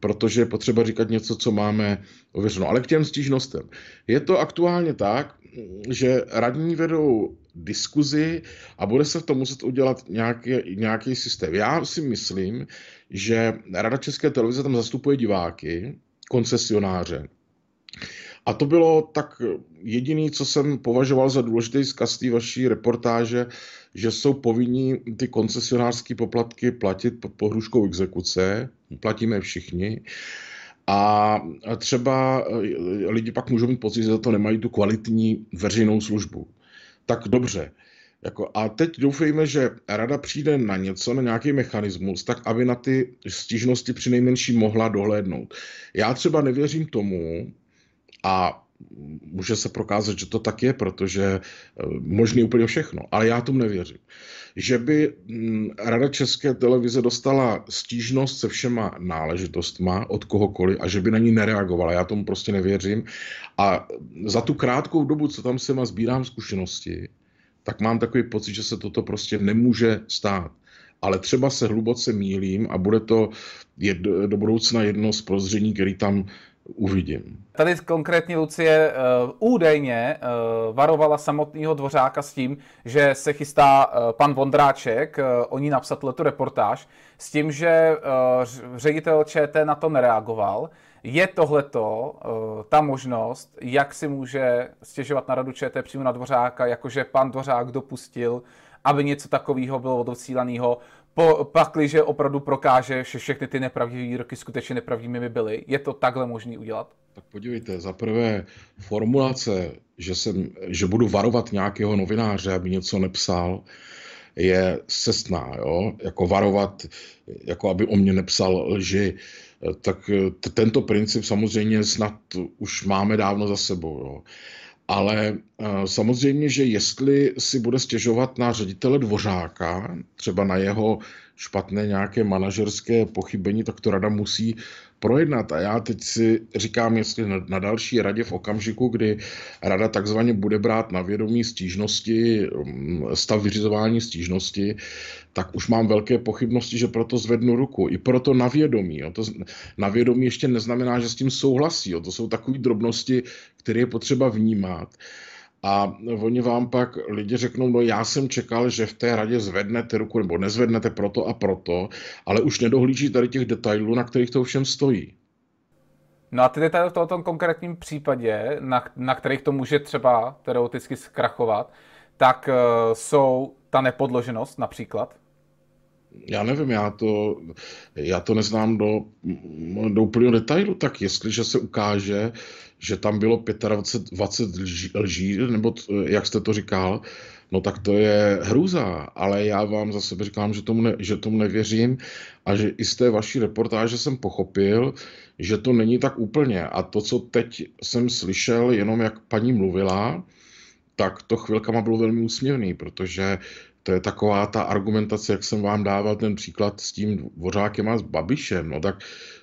protože je potřeba říkat něco, co máme ověřeno. Ale k těm stížnostem. Je to aktuálně tak, že radní vedou diskuzi a bude se v tom muset udělat nějaký, nějaký systém. Já si myslím, že Rada České televize tam zastupuje diváky, koncesionáře. A to bylo tak jediný, co jsem považoval za důležitý z té vaší reportáže, že jsou povinní ty koncesionářské poplatky platit pod pohruškou exekuce, platíme všichni. A třeba eh, lidi pak můžou mít pocit, že za to nemají tu kvalitní veřejnou službu. Tak dobře. Jako, a teď doufejme, že rada přijde na něco, na nějaký mechanismus, tak aby na ty stížnosti při nejmenší mohla dohlédnout. Já třeba nevěřím tomu, a může se prokázat, že to tak je, protože eh, možný úplně všechno, ale já tomu nevěřím. Že by mm, Rada České televize dostala stížnost se všema náležitostma od kohokoliv a že by na ní nereagovala, já tomu prostě nevěřím. A za tu krátkou dobu, co tam jsem a sbírám zkušenosti, tak mám takový pocit, že se toto prostě nemůže stát. Ale třeba se hluboce mílím a bude to jed, do budoucna jedno z prozření, který tam uvidím. Tady konkrétně Lucie uh, údajně uh, varovala samotného dvořáka s tím, že se chystá uh, pan Vondráček uh, o ní napsat letu reportáž, s tím, že uh, ředitel ČT na to nereagoval. Je tohleto uh, ta možnost, jak si může stěžovat na radu ČT přímo na Dvořáka, jakože pan Dvořák dopustil, aby něco takového bylo odosílaného, po, pakliže opravdu prokáže, že všechny ty nepravdivé výroky skutečně nepravdivými byly. Je to takhle možné udělat? Tak podívejte, za prvé formulace, že, jsem, že budu varovat nějakého novináře, aby něco nepsal, je sestná, jo? jako varovat, jako aby o mě nepsal lži tak t- tento princip samozřejmě snad už máme dávno za sebou. Jo. Ale uh, samozřejmě, že jestli si bude stěžovat na ředitele dvořáka, třeba na jeho špatné nějaké manažerské pochybení, tak to rada musí projednat. A já teď si říkám, jestli na, na další radě v okamžiku, kdy rada takzvaně bude brát na vědomí stížnosti, mm, stav vyřizování stížnosti, tak už mám velké pochybnosti, že proto zvednu ruku. I proto na vědomí. Jo. To na vědomí ještě neznamená, že s tím souhlasí. Jo. To jsou takové drobnosti, které je potřeba vnímat. A oni vám pak lidi řeknou, no já jsem čekal, že v té radě zvednete ruku nebo nezvednete proto a proto, ale už nedohlíží tady těch detailů, na kterých to všem stojí. No a ty detaily v tomto konkrétním případě, na, na kterých to může třeba teoreticky zkrachovat, tak uh, jsou ta nepodloženost například? Já nevím, já to, já to neznám do, do úplného detailu, tak jestliže se ukáže, že tam bylo 25 20 lží, lží, nebo t, jak jste to říkal, no tak to je hrůza, ale já vám za sebe říkám, že tomu, ne, že tomu nevěřím a že i z té vaší reportáže jsem pochopil, že to není tak úplně. A to, co teď jsem slyšel, jenom jak paní mluvila, tak to chvilkama bylo velmi úsměvný, protože to je taková ta argumentace, jak jsem vám dával ten příklad s tím vořákem a s Babišem, no tak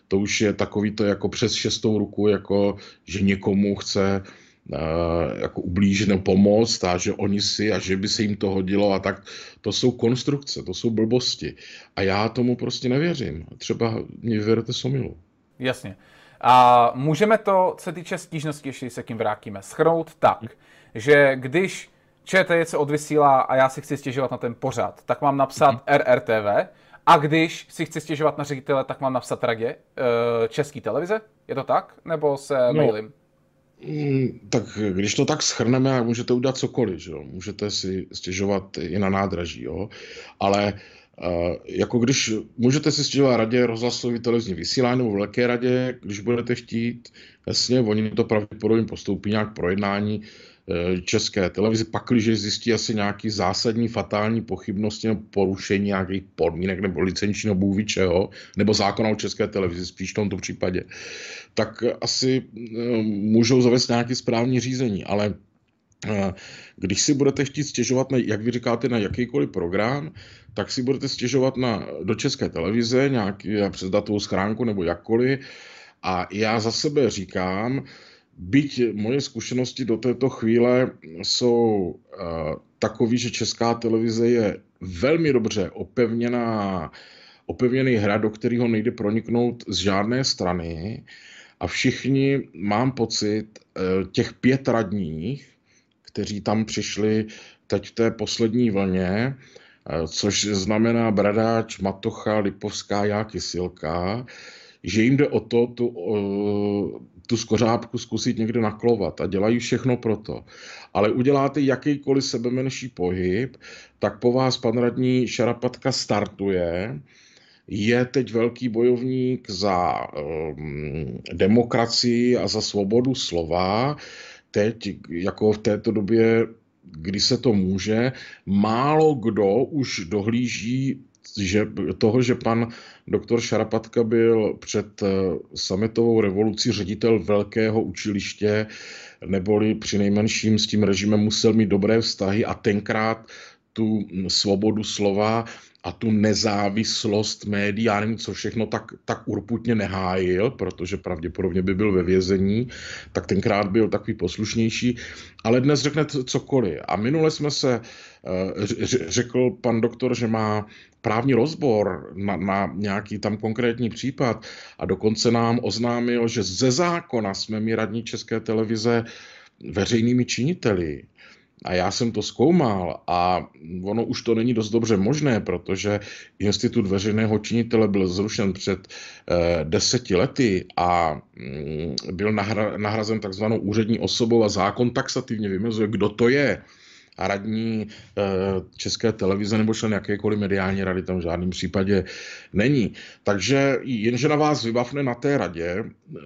to už je takový to jako přes šestou ruku, jako že někomu chce uh, jako ublížit nebo pomoct a že oni si a že by se jim to hodilo a tak. To jsou konstrukce, to jsou blbosti. A já tomu prostě nevěřím. Třeba mě vyvedete somilu. Jasně. A můžeme to, co se týče stížnosti, ještě se kým vrátíme, schrnout tak, že když ČT se odvysílá a já si chci stěžovat na ten pořad, tak mám napsat mm-hmm. RRTV, a když si chci stěžovat na ředitele, tak mám napsat radě uh, České televize? Je to tak? Nebo se no, mailím? Mm, tak když to tak schrneme, můžete udělat cokoliv, že jo? můžete si stěžovat i na nádraží, jo? ale Uh, jako když můžete si stěžovat radě rozhlasový televizní vysílání nebo velké radě, když budete chtít, jasně, oni to pravděpodobně postoupí nějak projednání české televize, pakliže zjistí asi nějaký zásadní fatální pochybnosti nebo porušení nějakých podmínek nebo licenčního bůh čeho, nebo zákona o české televizi, spíš v tomto případě, tak asi uh, můžou zavést nějaký správní řízení, ale když si budete chtít stěžovat, na, jak vy říkáte, na jakýkoliv program, tak si budete stěžovat na, do české televize, nějaký přes datovou schránku nebo jakkoliv. A já za sebe říkám, byť moje zkušenosti do této chvíle jsou uh, takový, že česká televize je velmi dobře opevněná, opevněný hra, do kterého nejde proniknout z žádné strany. A všichni, mám pocit, uh, těch pět radních, kteří tam přišli teď v té poslední vlně, eh, což znamená Bradáč, Matocha, Lipovská, já Kysilka, že jim jde o to tu, tu skořápku zkusit někde naklovat a dělají všechno pro to. Ale uděláte jakýkoliv sebemenší pohyb, tak po vás pan radní Šarapatka startuje, je teď velký bojovník za um, demokracii a za svobodu slova, teď, jako v této době, kdy se to může, málo kdo už dohlíží že toho, že pan doktor Šarapatka byl před eh, sametovou revolucí ředitel velkého učiliště, neboli při nejmenším s tím režimem musel mít dobré vztahy a tenkrát tu svobodu slova a tu nezávislost médií, já nevím, co všechno, tak, tak urputně nehájil, protože pravděpodobně by byl ve vězení, tak tenkrát byl takový poslušnější, ale dnes řekne cokoliv. A minule jsme se, eh, řekl pan doktor, že má právní rozbor na, na nějaký tam konkrétní případ a dokonce nám oznámil, že ze zákona jsme my radní České televize veřejnými činiteli. A já jsem to zkoumal a ono už to není dost dobře možné, protože institut veřejného činitele byl zrušen před eh, deseti lety a mm, byl nahra, nahrazen takzvanou úřední osobou a zákon taxativně vymezuje, kdo to je. A radní eh, České televize nebo člen jakékoliv mediální rady tam v žádném případě není. Takže jenže na vás vybavne na té radě,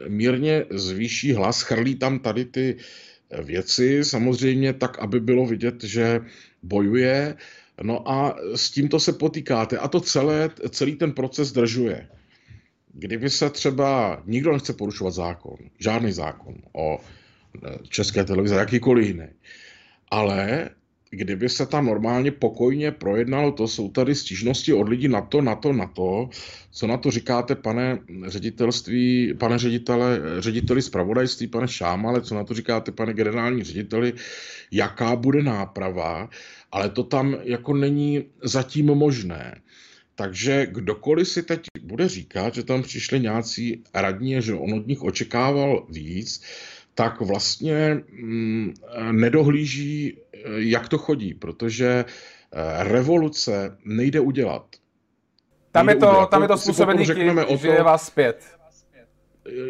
mírně zvýší hlas, chrlí tam tady ty věci, samozřejmě tak, aby bylo vidět, že bojuje. No a s tímto se potýkáte a to celé, celý ten proces držuje. Kdyby se třeba, nikdo nechce porušovat zákon, žádný zákon o české televize, jakýkoliv jiný, ale kdyby se tam normálně pokojně projednalo, to jsou tady stížnosti od lidí na to, na to, na to, co na to říkáte, pane ředitelství, pane ředitele, řediteli zpravodajství, pane Šámale, co na to říkáte, pane generální řediteli, jaká bude náprava, ale to tam jako není zatím možné. Takže kdokoliv si teď bude říkat, že tam přišli nějací radní že on od nich očekával víc, tak vlastně mm, nedohlíží, jak to chodí, protože eh, revoluce nejde udělat. Tam je to, udělat. tam je to způsobený tím, že je vás zpět.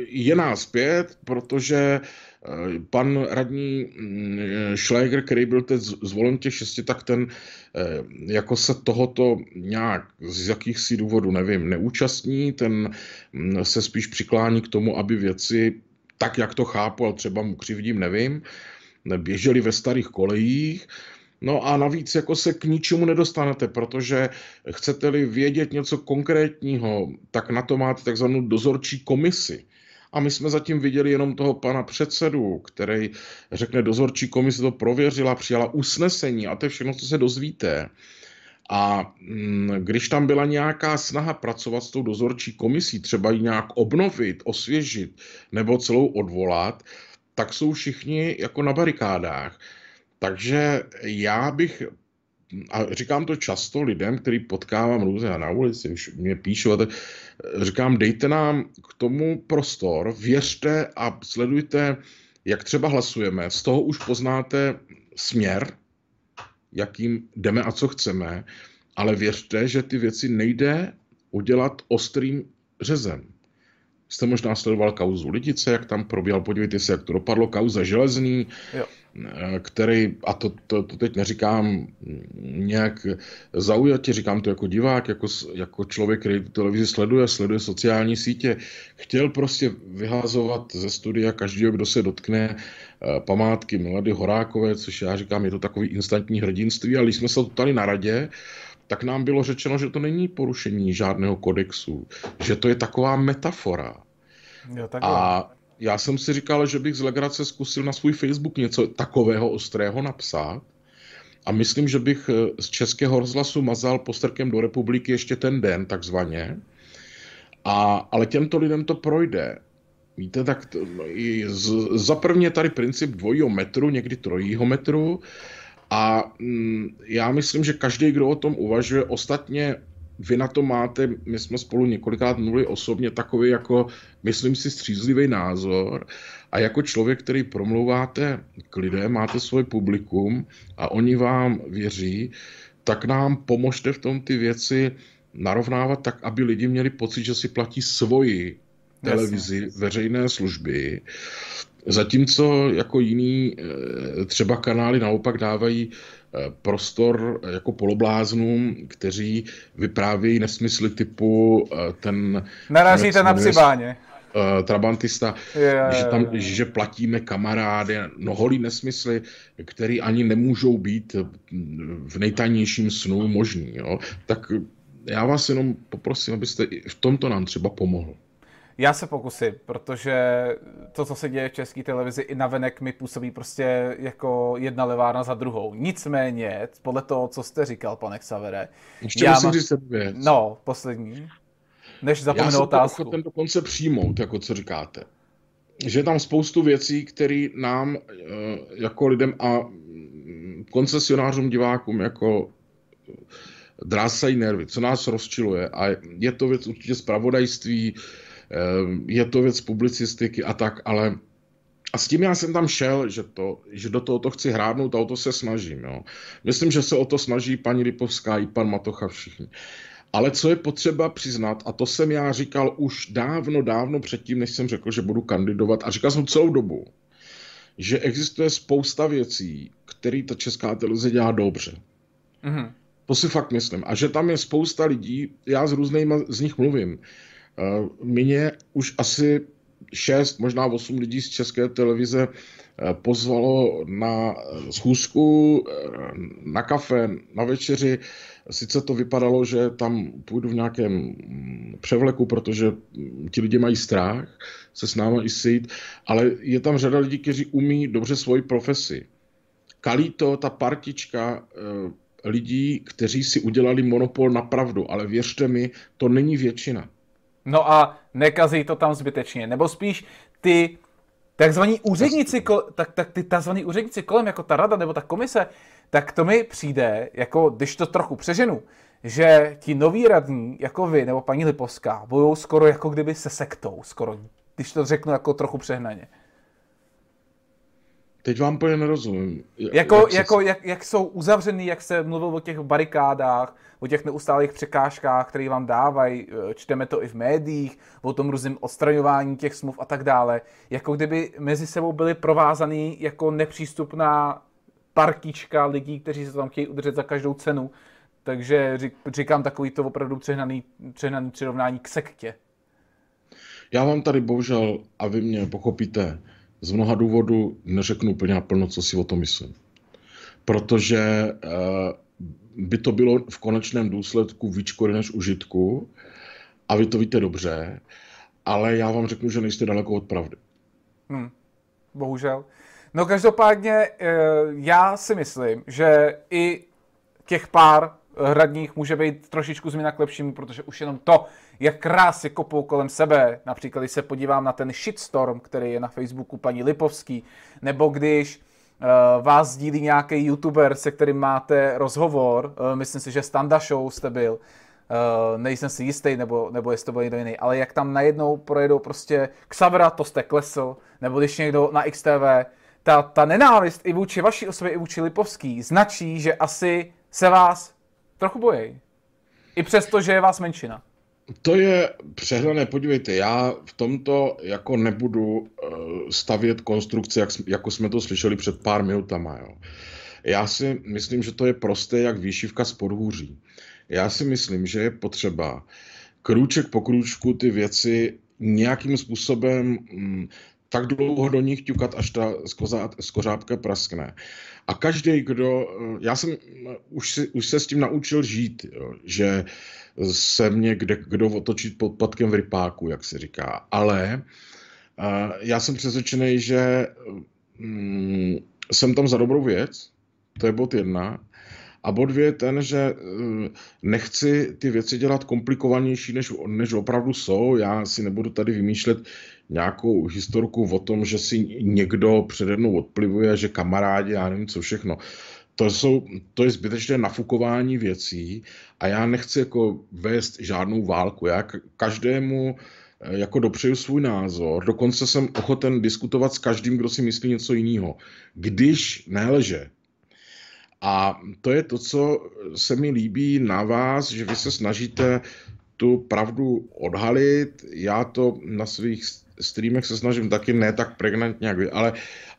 Je nás zpět, protože eh, pan radní mm, Schläger, který byl teď zvolen těch šesti, tak ten eh, jako se tohoto nějak z jakýchsi důvodů, nevím, neúčastní, ten mm, se spíš přiklání k tomu, aby věci tak, jak to chápu, ale třeba mu křivdím, nevím, běželi ve starých kolejích, No a navíc jako se k ničemu nedostanete, protože chcete-li vědět něco konkrétního, tak na to máte takzvanou dozorčí komisi. A my jsme zatím viděli jenom toho pana předsedu, který řekne, dozorčí komise to prověřila, přijala usnesení a to je všechno, co se dozvíte. A mm, když tam byla nějaká snaha pracovat s tou dozorčí komisí, třeba ji nějak obnovit, osvěžit nebo celou odvolat, tak jsou všichni jako na barikádách. Takže já bych, a říkám to často lidem, který potkávám různě na ulici, už mě píšou, tak, říkám, dejte nám k tomu prostor, věřte a sledujte, jak třeba hlasujeme. Z toho už poznáte směr, jakým jdeme a co chceme, ale věřte, že ty věci nejde udělat ostrým řezem. Jste možná sledoval kauzu Lidice, jak tam probíhal, podívejte se, jak to dopadlo, kauza Železný, jo. Který, a to, to, to teď neříkám nějak zaujatě, říkám to jako divák, jako, jako člověk, který televizi sleduje, sleduje sociální sítě, chtěl prostě vyhazovat ze studia každého, kdo se dotkne eh, památky Milady Horákové, což já říkám, je to takový instantní hrdinství, ale když jsme se tady na radě, tak nám bylo řečeno, že to není porušení žádného kodexu, že to je taková metafora. Jo, a já jsem si říkal, že bych z legrace zkusil na svůj Facebook něco takového ostrého napsat. A myslím, že bych eh, z Českého rozhlasu mazal postrkem do republiky ještě ten den, takzvaně. A, ale těmto lidem to projde. Víte, tak to, z, za prvně tady princip dvojího metru, někdy trojího metru. A mm, já myslím, že každý, kdo o tom uvažuje, ostatně vy na to máte, my jsme spolu několikrát mluvili osobně, takový jako, myslím si, střízlivý názor a jako člověk, který promlouváte k lidem, máte svoje publikum a oni vám věří, tak nám pomožte v tom ty věci narovnávat tak, aby lidi měli pocit, že si platí svoji televizi, Jasně. veřejné služby, zatímco jako jiný eh, třeba kanály naopak dávají prostor eh, jako polobláznům, kteří vyprávějí nesmysly typu eh, ten... Narážíte na přibáně. Trabantista, yeah, že, tam, yeah. že platíme kamarády, noholí nesmysly, které ani nemůžou být v nejtajnějším snu možný. Jo? Tak já vás jenom poprosím, abyste v tomto nám třeba pomohl. Já se pokusím, protože to, co se děje v české televizi i navenek mi působí prostě jako jedna levárna za druhou. Nicméně, podle toho, co jste říkal, pane Xavere. Ještě já musím říct věc. No, poslední. Než zapomenu otázku. Já jsem dokonce přijmout, jako co říkáte. Že je tam spoustu věcí, které nám eh, jako lidem a koncesionářům, divákům jako drásají nervy, co nás rozčiluje. A je to věc určitě zpravodajství, Ehm, je to věc publicistiky a tak, ale a s tím já jsem tam šel, že, to, že do toho to chci hrádnout a o to se snažím. Jo. Myslím, že se o to snaží paní Lipovská i pan Matocha všichni. Ale co je potřeba přiznat, a to jsem já říkal už dávno, dávno předtím, než jsem řekl, že budu kandidovat, a říkal jsem celou dobu, že existuje spousta věcí, které ta česká televize dělá dobře. Mm-hmm. To si fakt myslím. A že tam je spousta lidí, já s různými z nich mluvím, Eh, mě už asi šest, možná osm lidí z české televize eh, pozvalo na schůzku, eh, na kafe, na večeři. Sice to vypadalo, že tam půjdu v nějakém mm, převleku, protože ti lidi mají strach se s námi i sejít, ale je tam řada lidí, kteří umí dobře svoji profesi. Kalí to ta partička lidí, kteří si udělali monopol na pravdu, ale věřte mi, to není většina. No a nekazí to tam zbytečně. Nebo spíš ty takzvaní úředníci, tak, tak ty takzvaní úředníci kolem, jako ta rada nebo ta komise, tak to mi přijde, jako když to trochu přeženu, že ti noví radní, jako vy nebo paní Lipovská, budou skoro jako kdyby se sektou, skoro, když to řeknu jako trochu přehnaně. Teď vám úplně nerozumím. Jako, jak, jako, jak, jak jsou uzavřený, jak se mluvil o těch barikádách, o těch neustálých překážkách, které vám dávají, eh, čteme to i v médiích, o tom různém odstraňování těch smluv a tak dále. Jako kdyby mezi sebou byly provázaný jako nepřístupná partička lidí, kteří se tam chtějí udržet za každou cenu. Takže říkám takový to opravdu přehnaný, přehnaný přirovnání k sektě. Já vám tady bohužel, a vy mě pochopíte, z mnoha důvodů neřeknu úplně naplno, co si o tom myslím. Protože eh, by to bylo v konečném důsledku víc než užitku a vy to víte dobře, ale já vám řeknu, že nejste daleko od pravdy. Hmm, bohužel. No každopádně eh, já si myslím, že i těch pár hradních může být trošičku změna k lepšímu, protože už jenom to, jak krásně kopou kolem sebe, například když se podívám na ten shitstorm, který je na Facebooku paní Lipovský, nebo když uh, vás sdílí nějaký youtuber, se kterým máte rozhovor, uh, myslím si, že Standa Show jste byl, uh, nejsem si jistý, nebo, nebo jestli to byl někdo jiný, ale jak tam najednou projedou prostě Xavra, to jste klesl, nebo když někdo na XTV, ta, ta nenávist i vůči vaší osobě, i vůči Lipovský značí, že asi se vás trochu bojí. I přesto, že je vás menšina. to je přehledné. Podívejte, já v tomto jako nebudu eh, stavět konstrukce, jak, jako jsme to slyšeli před pár minutama. Jo. Já si myslím, že to je prosté jak výšivka z podhůří. Já si myslím, že je potřeba krůček po krůčku ty věci nějakým způsobem mm, tak dlouho do nich ťukat, až ta skořápka praskne. A každý, kdo, eh, já jsem eh, už, si, už se s tím naučil žít, jo, že se mě kde, kdo otočí pod patkem v rypáku, jak se říká. Ale uh, já jsem přesvědčený, že um, jsem tam za dobrou věc, to je bod jedna. A bod dvě je ten, že nechci ty věci dělat komplikovanější, než, než opravdu jsou. Já si nebudu tady vymýšlet nějakou historku o tom, že si někdo přede mnou odplivuje, že kamarádi, já nevím co všechno. To, jsou, to je zbytečné nafukování věcí a já nechci jako vést žádnou válku. Já každému eh, jako dopřeju svůj názor, dokonce jsem ochoten diskutovat s každým, kdo si myslí něco jiného, když nelže. A to je to, co se mi líbí na vás, že vy se snažíte tu pravdu odhalit. Já to na svých streamech se snažím taky ne tak pregnantně, jak vy, ale,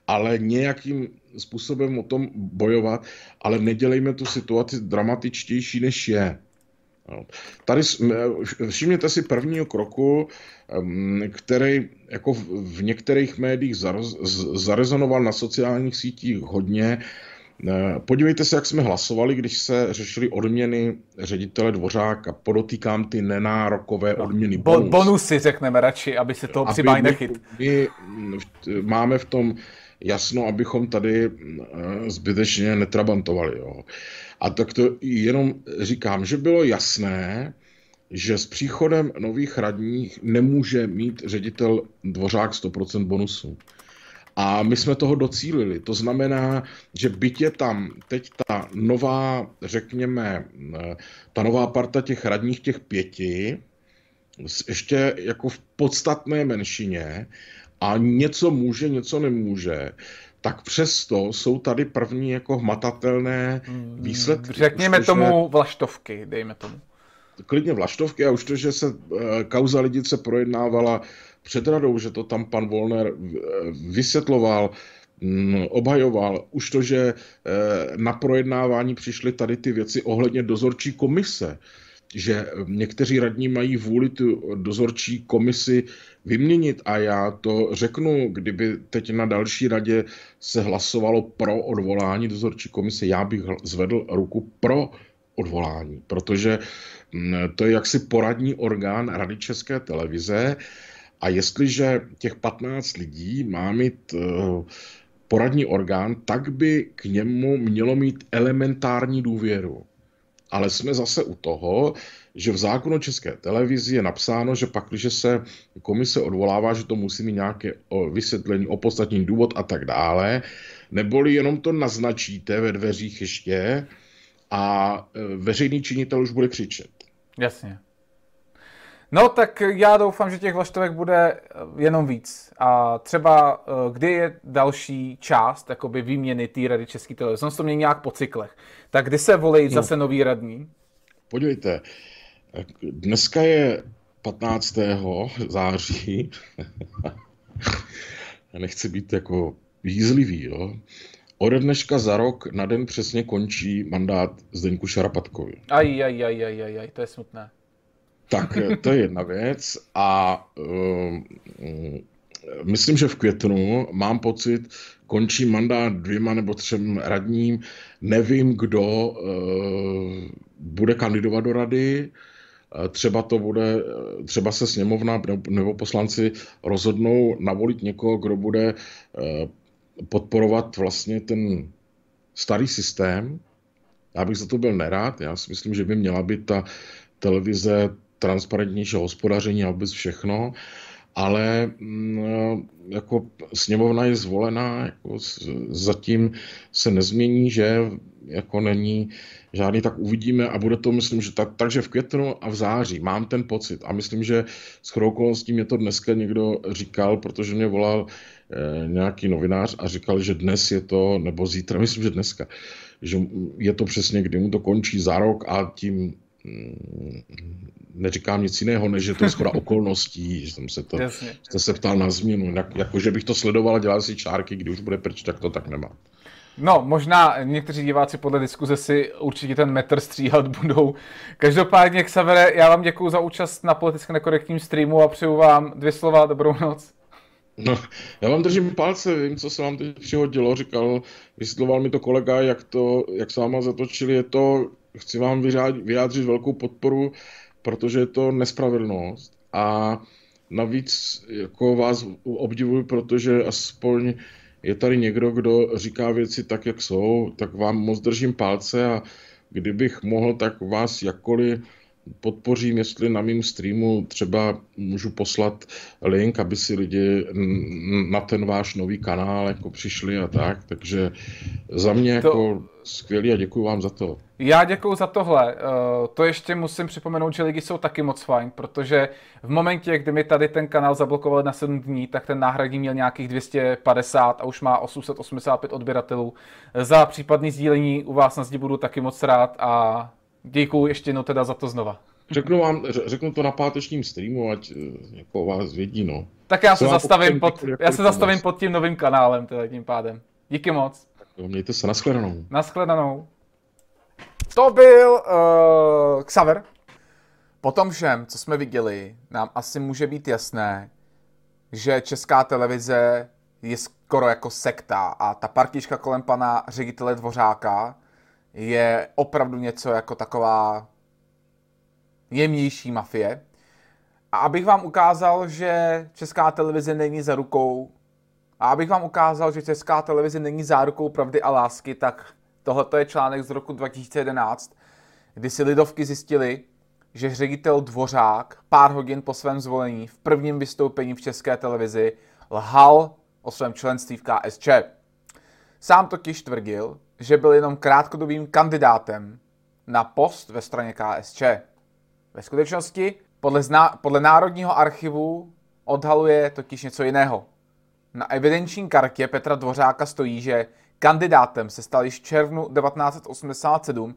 ale nějakým způsobem o tom bojovat, ale nedělejme tu situaci dramatičtější, než je. Tady všimněte si prvního kroku, který jako v některých médiích zarezonoval na sociálních sítích hodně, podívejte se, jak jsme hlasovali, když se řešili odměny ředitele Dvořáka. Podotýkám ty nenárokové no, odměny. Bonus. bonusy řekneme radši, aby se toho přibáj nechyt. My, my máme v tom jasno, abychom tady eh, zbytečně netrabantovali. Jo. A tak to jenom říkám, že bylo jasné, že s příchodem nových radních nemůže mít ředitel Dvořák 100% bonusu. A my jsme toho docílili. To znamená, že byť je tam teď ta nová, řekněme, eh, ta nová parta těch radních, těch pěti, ještě jako v podstatné menšině a něco může, něco nemůže, tak přesto jsou tady první jako hmatatelné hmm, výsledky. Řekněme to, tomu vlaštovky, dejme tomu. Klidně vlaštovky a už to, že se eh, kauza lidice projednávala před radou, že to tam pan Volner vysvětloval, mm, obhajoval. Už to, že eh, na projednávání přišly tady ty věci ohledně dozorčí komise, že někteří radní mají vůli tu dozorčí komisi vyměnit a já to řeknu, kdyby teď na další radě se hlasovalo pro odvolání dozorčí komise, já bych zvedl ruku pro odvolání, protože mm, to je jaksi poradní orgán Rady České televize, a jestliže těch 15 lidí má mít eh, poradní orgán, tak by k němu mělo mít elementární důvěru. Ale jsme zase u toho, že v zákonu České televizi je napsáno, že pak, když se komise odvolává, že to musí mít nějaké vysvětlení, opodstatnění důvod a tak dále, neboli jenom to naznačíte ve dveřích ještě a eh, veřejný činitel už bude křičet. Jasně. No tak já doufám, že těch vlaštovek bude eh, jenom víc. A třeba eh, kdy je další část jakoby výměny té rady České televize? Jsem to měl nějak po cyklech. Tak kdy se volí no. zase nový radní? Podívejte, dneska je 15. září. <laughs> Nechci být jako jízlivý, jo. Ode dneška za rok na den přesně končí mandát Zdeňku Šarapatkovi. Aj, aj, aj, aj, aj, aj, to je smutné. Tak eh, to je jedna věc a uh, myslím, že v květnu mám pocit, končí mandát dvěma nebo třem radním. Nevím, kdo uh, bude kandidovat do rady. Třeba to bude, třeba se sněmovna nebo poslanci rozhodnou navolit někoho, kdo bude podporovat vlastně ten starý systém. Já bych za to byl nerád. Já si myslím, že by měla být ta televize transparentnějšího hospodaření a vůbec všechno, ale mm, jako sněmovna je zvolená, jako zatím se nezmění, že jako není žádný, tak uvidíme a bude to, myslím, že tak, takže v květnu a v září mám ten pocit a myslím, že s okolností mě to dneska někdo říkal, protože mě volal eh, nějaký novinář a říkal, že dnes je to, nebo zítra, myslím, že dneska, že je to přesně, kdy mu to končí za rok a tím neříkám nic jiného, než že to je schoda okolností, že jsem se to, jste se ptal na změnu, jak, jako že bych to sledoval a dělal si čárky, kdy už bude pryč, tak to tak nemá. No, možná někteří diváci podle diskuze si určitě ten metr stříhat <laughs> budou. Každopádně, Xavere, já vám děkuji za účast na politicky nekorektním streamu a přeju vám dvě slova, dobrou noc. No, já vám držím palce, vím, co se vám teď přihodilo, říkal, vysvětloval mi to kolega, jak to, jak s váma zatočili, je to, chci vám vyjádřit velkou podporu, protože je to nespravedlnost a navíc jako vás obdivuji, protože aspoň je tady někdo, kdo říká věci tak, jak jsou, tak vám moc držím palce a kdybych mohl, tak vás jakkoliv podpořím, jestli na mém streamu třeba můžu poslat link, aby si lidi na ten váš nový kanál jako přišli a tak, takže za mě jako to... skvělý a děkuji vám za to. Já děkuji za tohle. Eh, to ještě musím připomenout, že lidi jsou taky moc fajn, protože v momentě, kdy mi tady ten kanál zablokoval na 7 dní, tak ten náhradní měl nějakých 250 a už má 885 odběratelů. Za případný sdílení u vás na zdi budu taky moc rád a Děkuji ještě jednou teda za to znova. Řeknu vám, řeknu to na pátečním streamu, ať eh, jako vás vědí, no. Tak já se zastavím, pod, já se zastavím pod tím novým kanálem, teda tím pádem. Díky moc. Tak mějte se, nashledanou. Nashledanou. To byl uh, Xaver. Po tom všem, co jsme viděli, nám asi může být jasné, že česká televize je skoro jako sekta a ta partička kolem pana ředitele Dvořáka je opravdu něco jako taková jemnější mafie. A abych vám ukázal, že česká televize není za rukou, a abych vám ukázal, že česká televize není zárukou pravdy a lásky, tak tohle je článek z roku 2011, kdy si lidovky zjistili, že ředitel Dvořák pár hodin po svém zvolení v prvním vystoupení v české televizi lhal o svém členství v KSČ. Sám totiž tvrdil, že byl jenom krátkodobým kandidátem na post ve straně KSČ. Ve skutečnosti podle, zna, podle Národního archivu odhaluje totiž něco jiného. Na evidenční kartě Petra Dvořáka stojí, že kandidátem se stal již v červnu 1987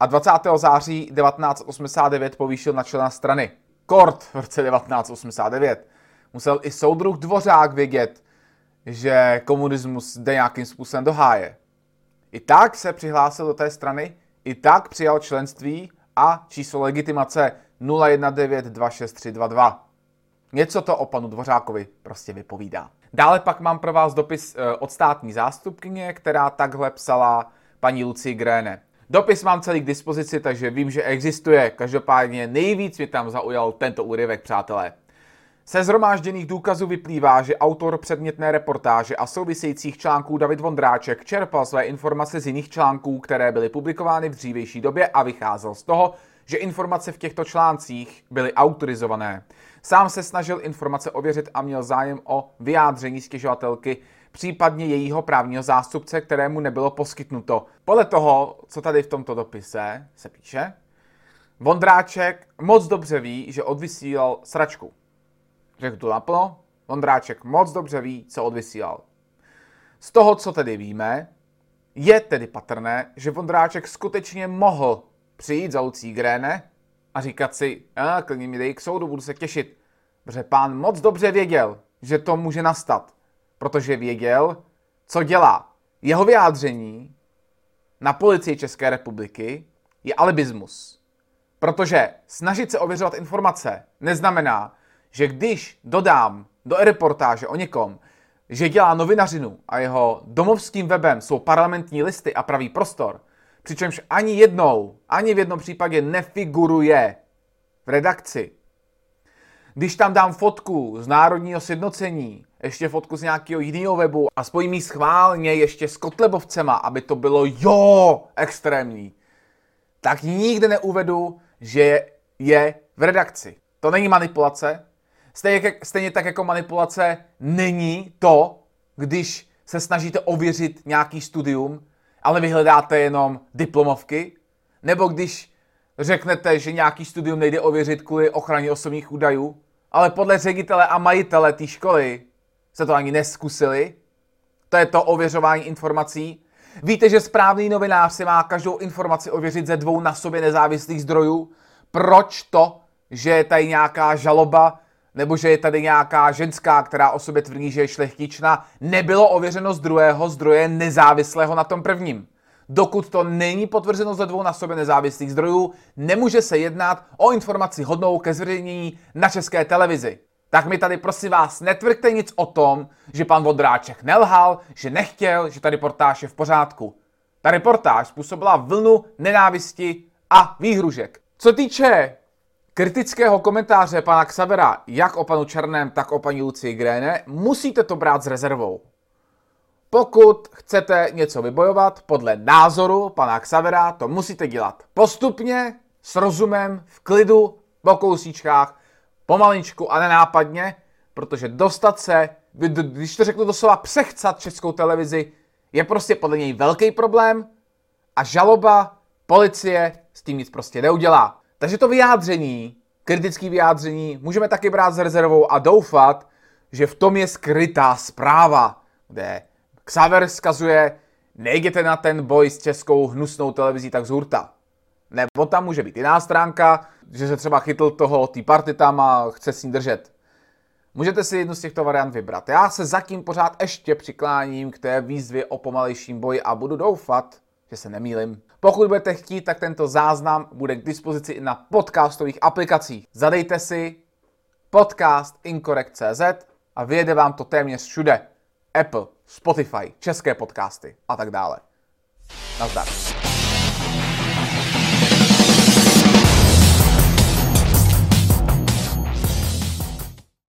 a 20. září 1989 povýšil na člena strany. Kort v roce 1989. Musel i soudruh Dvořák vědět, že komunismus jde nějakým způsobem do háje. I tak se přihlásil do té strany, i tak přijal členství a číslo legitimace 01926322. Něco to o panu Dvořákovi prostě vypovídá. Dále pak mám pro vás dopis eh, od státní zástupkyně, která takhle psala paní Lucie Gréne. Dopis mám celý k dispozici, takže vím, že existuje. Každopádně nejvíc mi tam zaujal tento úryvek, přátelé. Se zhromážděných důkazů vyplývá, že autor předmětné reportáže a souvisejících článků David Vondráček čerpal své informace z jiných článků, které byly publikovány v dřívější době a vycházel z toho, že informace v těchto článcích byly autorizované. Sám se snažil informace ověřit a měl zájem o vyjádření stěžovatelky, případně jejího právního zástupce, kterému nebylo poskytnuto. Podle toho, co tady v tomto dopise se píše, Vondráček moc dobře ví, že odvysílal sračku. Řekl to naplno, Vondráček moc dobře ví, co odvysílal. Z toho, co tedy víme, je tedy patrné, že Vondráček skutečně mohl přijít za Lucí Gréne a říkat si, a klidně mi dej k soudu, budu se těšit. Protože pán moc dobře věděl, že to může nastat, protože věděl, co dělá. Jeho vyjádření na policii České republiky je alibismus. Protože snažit se ověřovat informace neznamená, že když dodám do reportáže o někom, že dělá novinařinu a jeho domovským webem jsou parlamentní listy a pravý prostor, přičemž ani jednou, ani v jednom případě nefiguruje v redakci. Když tam dám fotku z národního sjednocení, ještě fotku z nějakého jiného webu a spojím ji schválně ještě s Kotlebovcema, aby to bylo jo extrémní, tak nikdy neuvedu, že je v redakci. To není manipulace, Stejně, stejně tak jako manipulace není to, když se snažíte ověřit nějaký studium, ale vyhledáte jenom diplomovky, nebo když řeknete, že nějaký studium nejde ověřit kvůli ochraně osobních údajů, ale podle ředitele a majitele té školy se to ani neskusili. To je to ověřování informací. Víte, že správný novinář si má každou informaci ověřit ze dvou na sobě nezávislých zdrojů? Proč to, že je tady nějaká žaloba, nebo že je tady nějaká ženská, která o sobě tvrdí, že je šlechtična, nebylo ověřeno z druhého zdroje nezávislého na tom prvním? Dokud to není potvrzeno ze dvou na sobě nezávislých zdrojů, nemůže se jednat o informaci hodnou ke zveřejnění na české televizi. Tak mi tady prosím vás netvrďte nic o tom, že pan Vodráček nelhal, že nechtěl, že ta reportáž je v pořádku. Ta reportáž způsobila vlnu nenávisti a výhružek. Co týče kritického komentáře pana Xavera, jak o panu Černém, tak o paní Lucii Gréne, musíte to brát s rezervou. Pokud chcete něco vybojovat podle názoru pana Xavera, to musíte dělat postupně, s rozumem, v klidu, po kousíčkách, pomalinku a nenápadně, protože dostat se, když to řeknu doslova přechcat českou televizi, je prostě podle něj velký problém a žaloba policie s tím nic prostě neudělá. Takže to vyjádření, kritické vyjádření, můžeme taky brát s rezervou a doufat, že v tom je skrytá zpráva, kde Xaver skazuje, nejděte na ten boj s českou hnusnou televizí tak z hurta. Nebo tam může být jiná stránka, že se třeba chytl toho tý party tam a chce s ní držet. Můžete si jednu z těchto variant vybrat. Já se zatím pořád ještě přikláním k té výzvě o pomalejším boji a budu doufat, že se nemýlim. Pokud budete chtít, tak tento záznam bude k dispozici i na podcastových aplikacích. Zadejte si podcast Incorrect.cz a vyjede vám to téměř všude. Apple, Spotify, české podcasty a tak dále. Nazdar.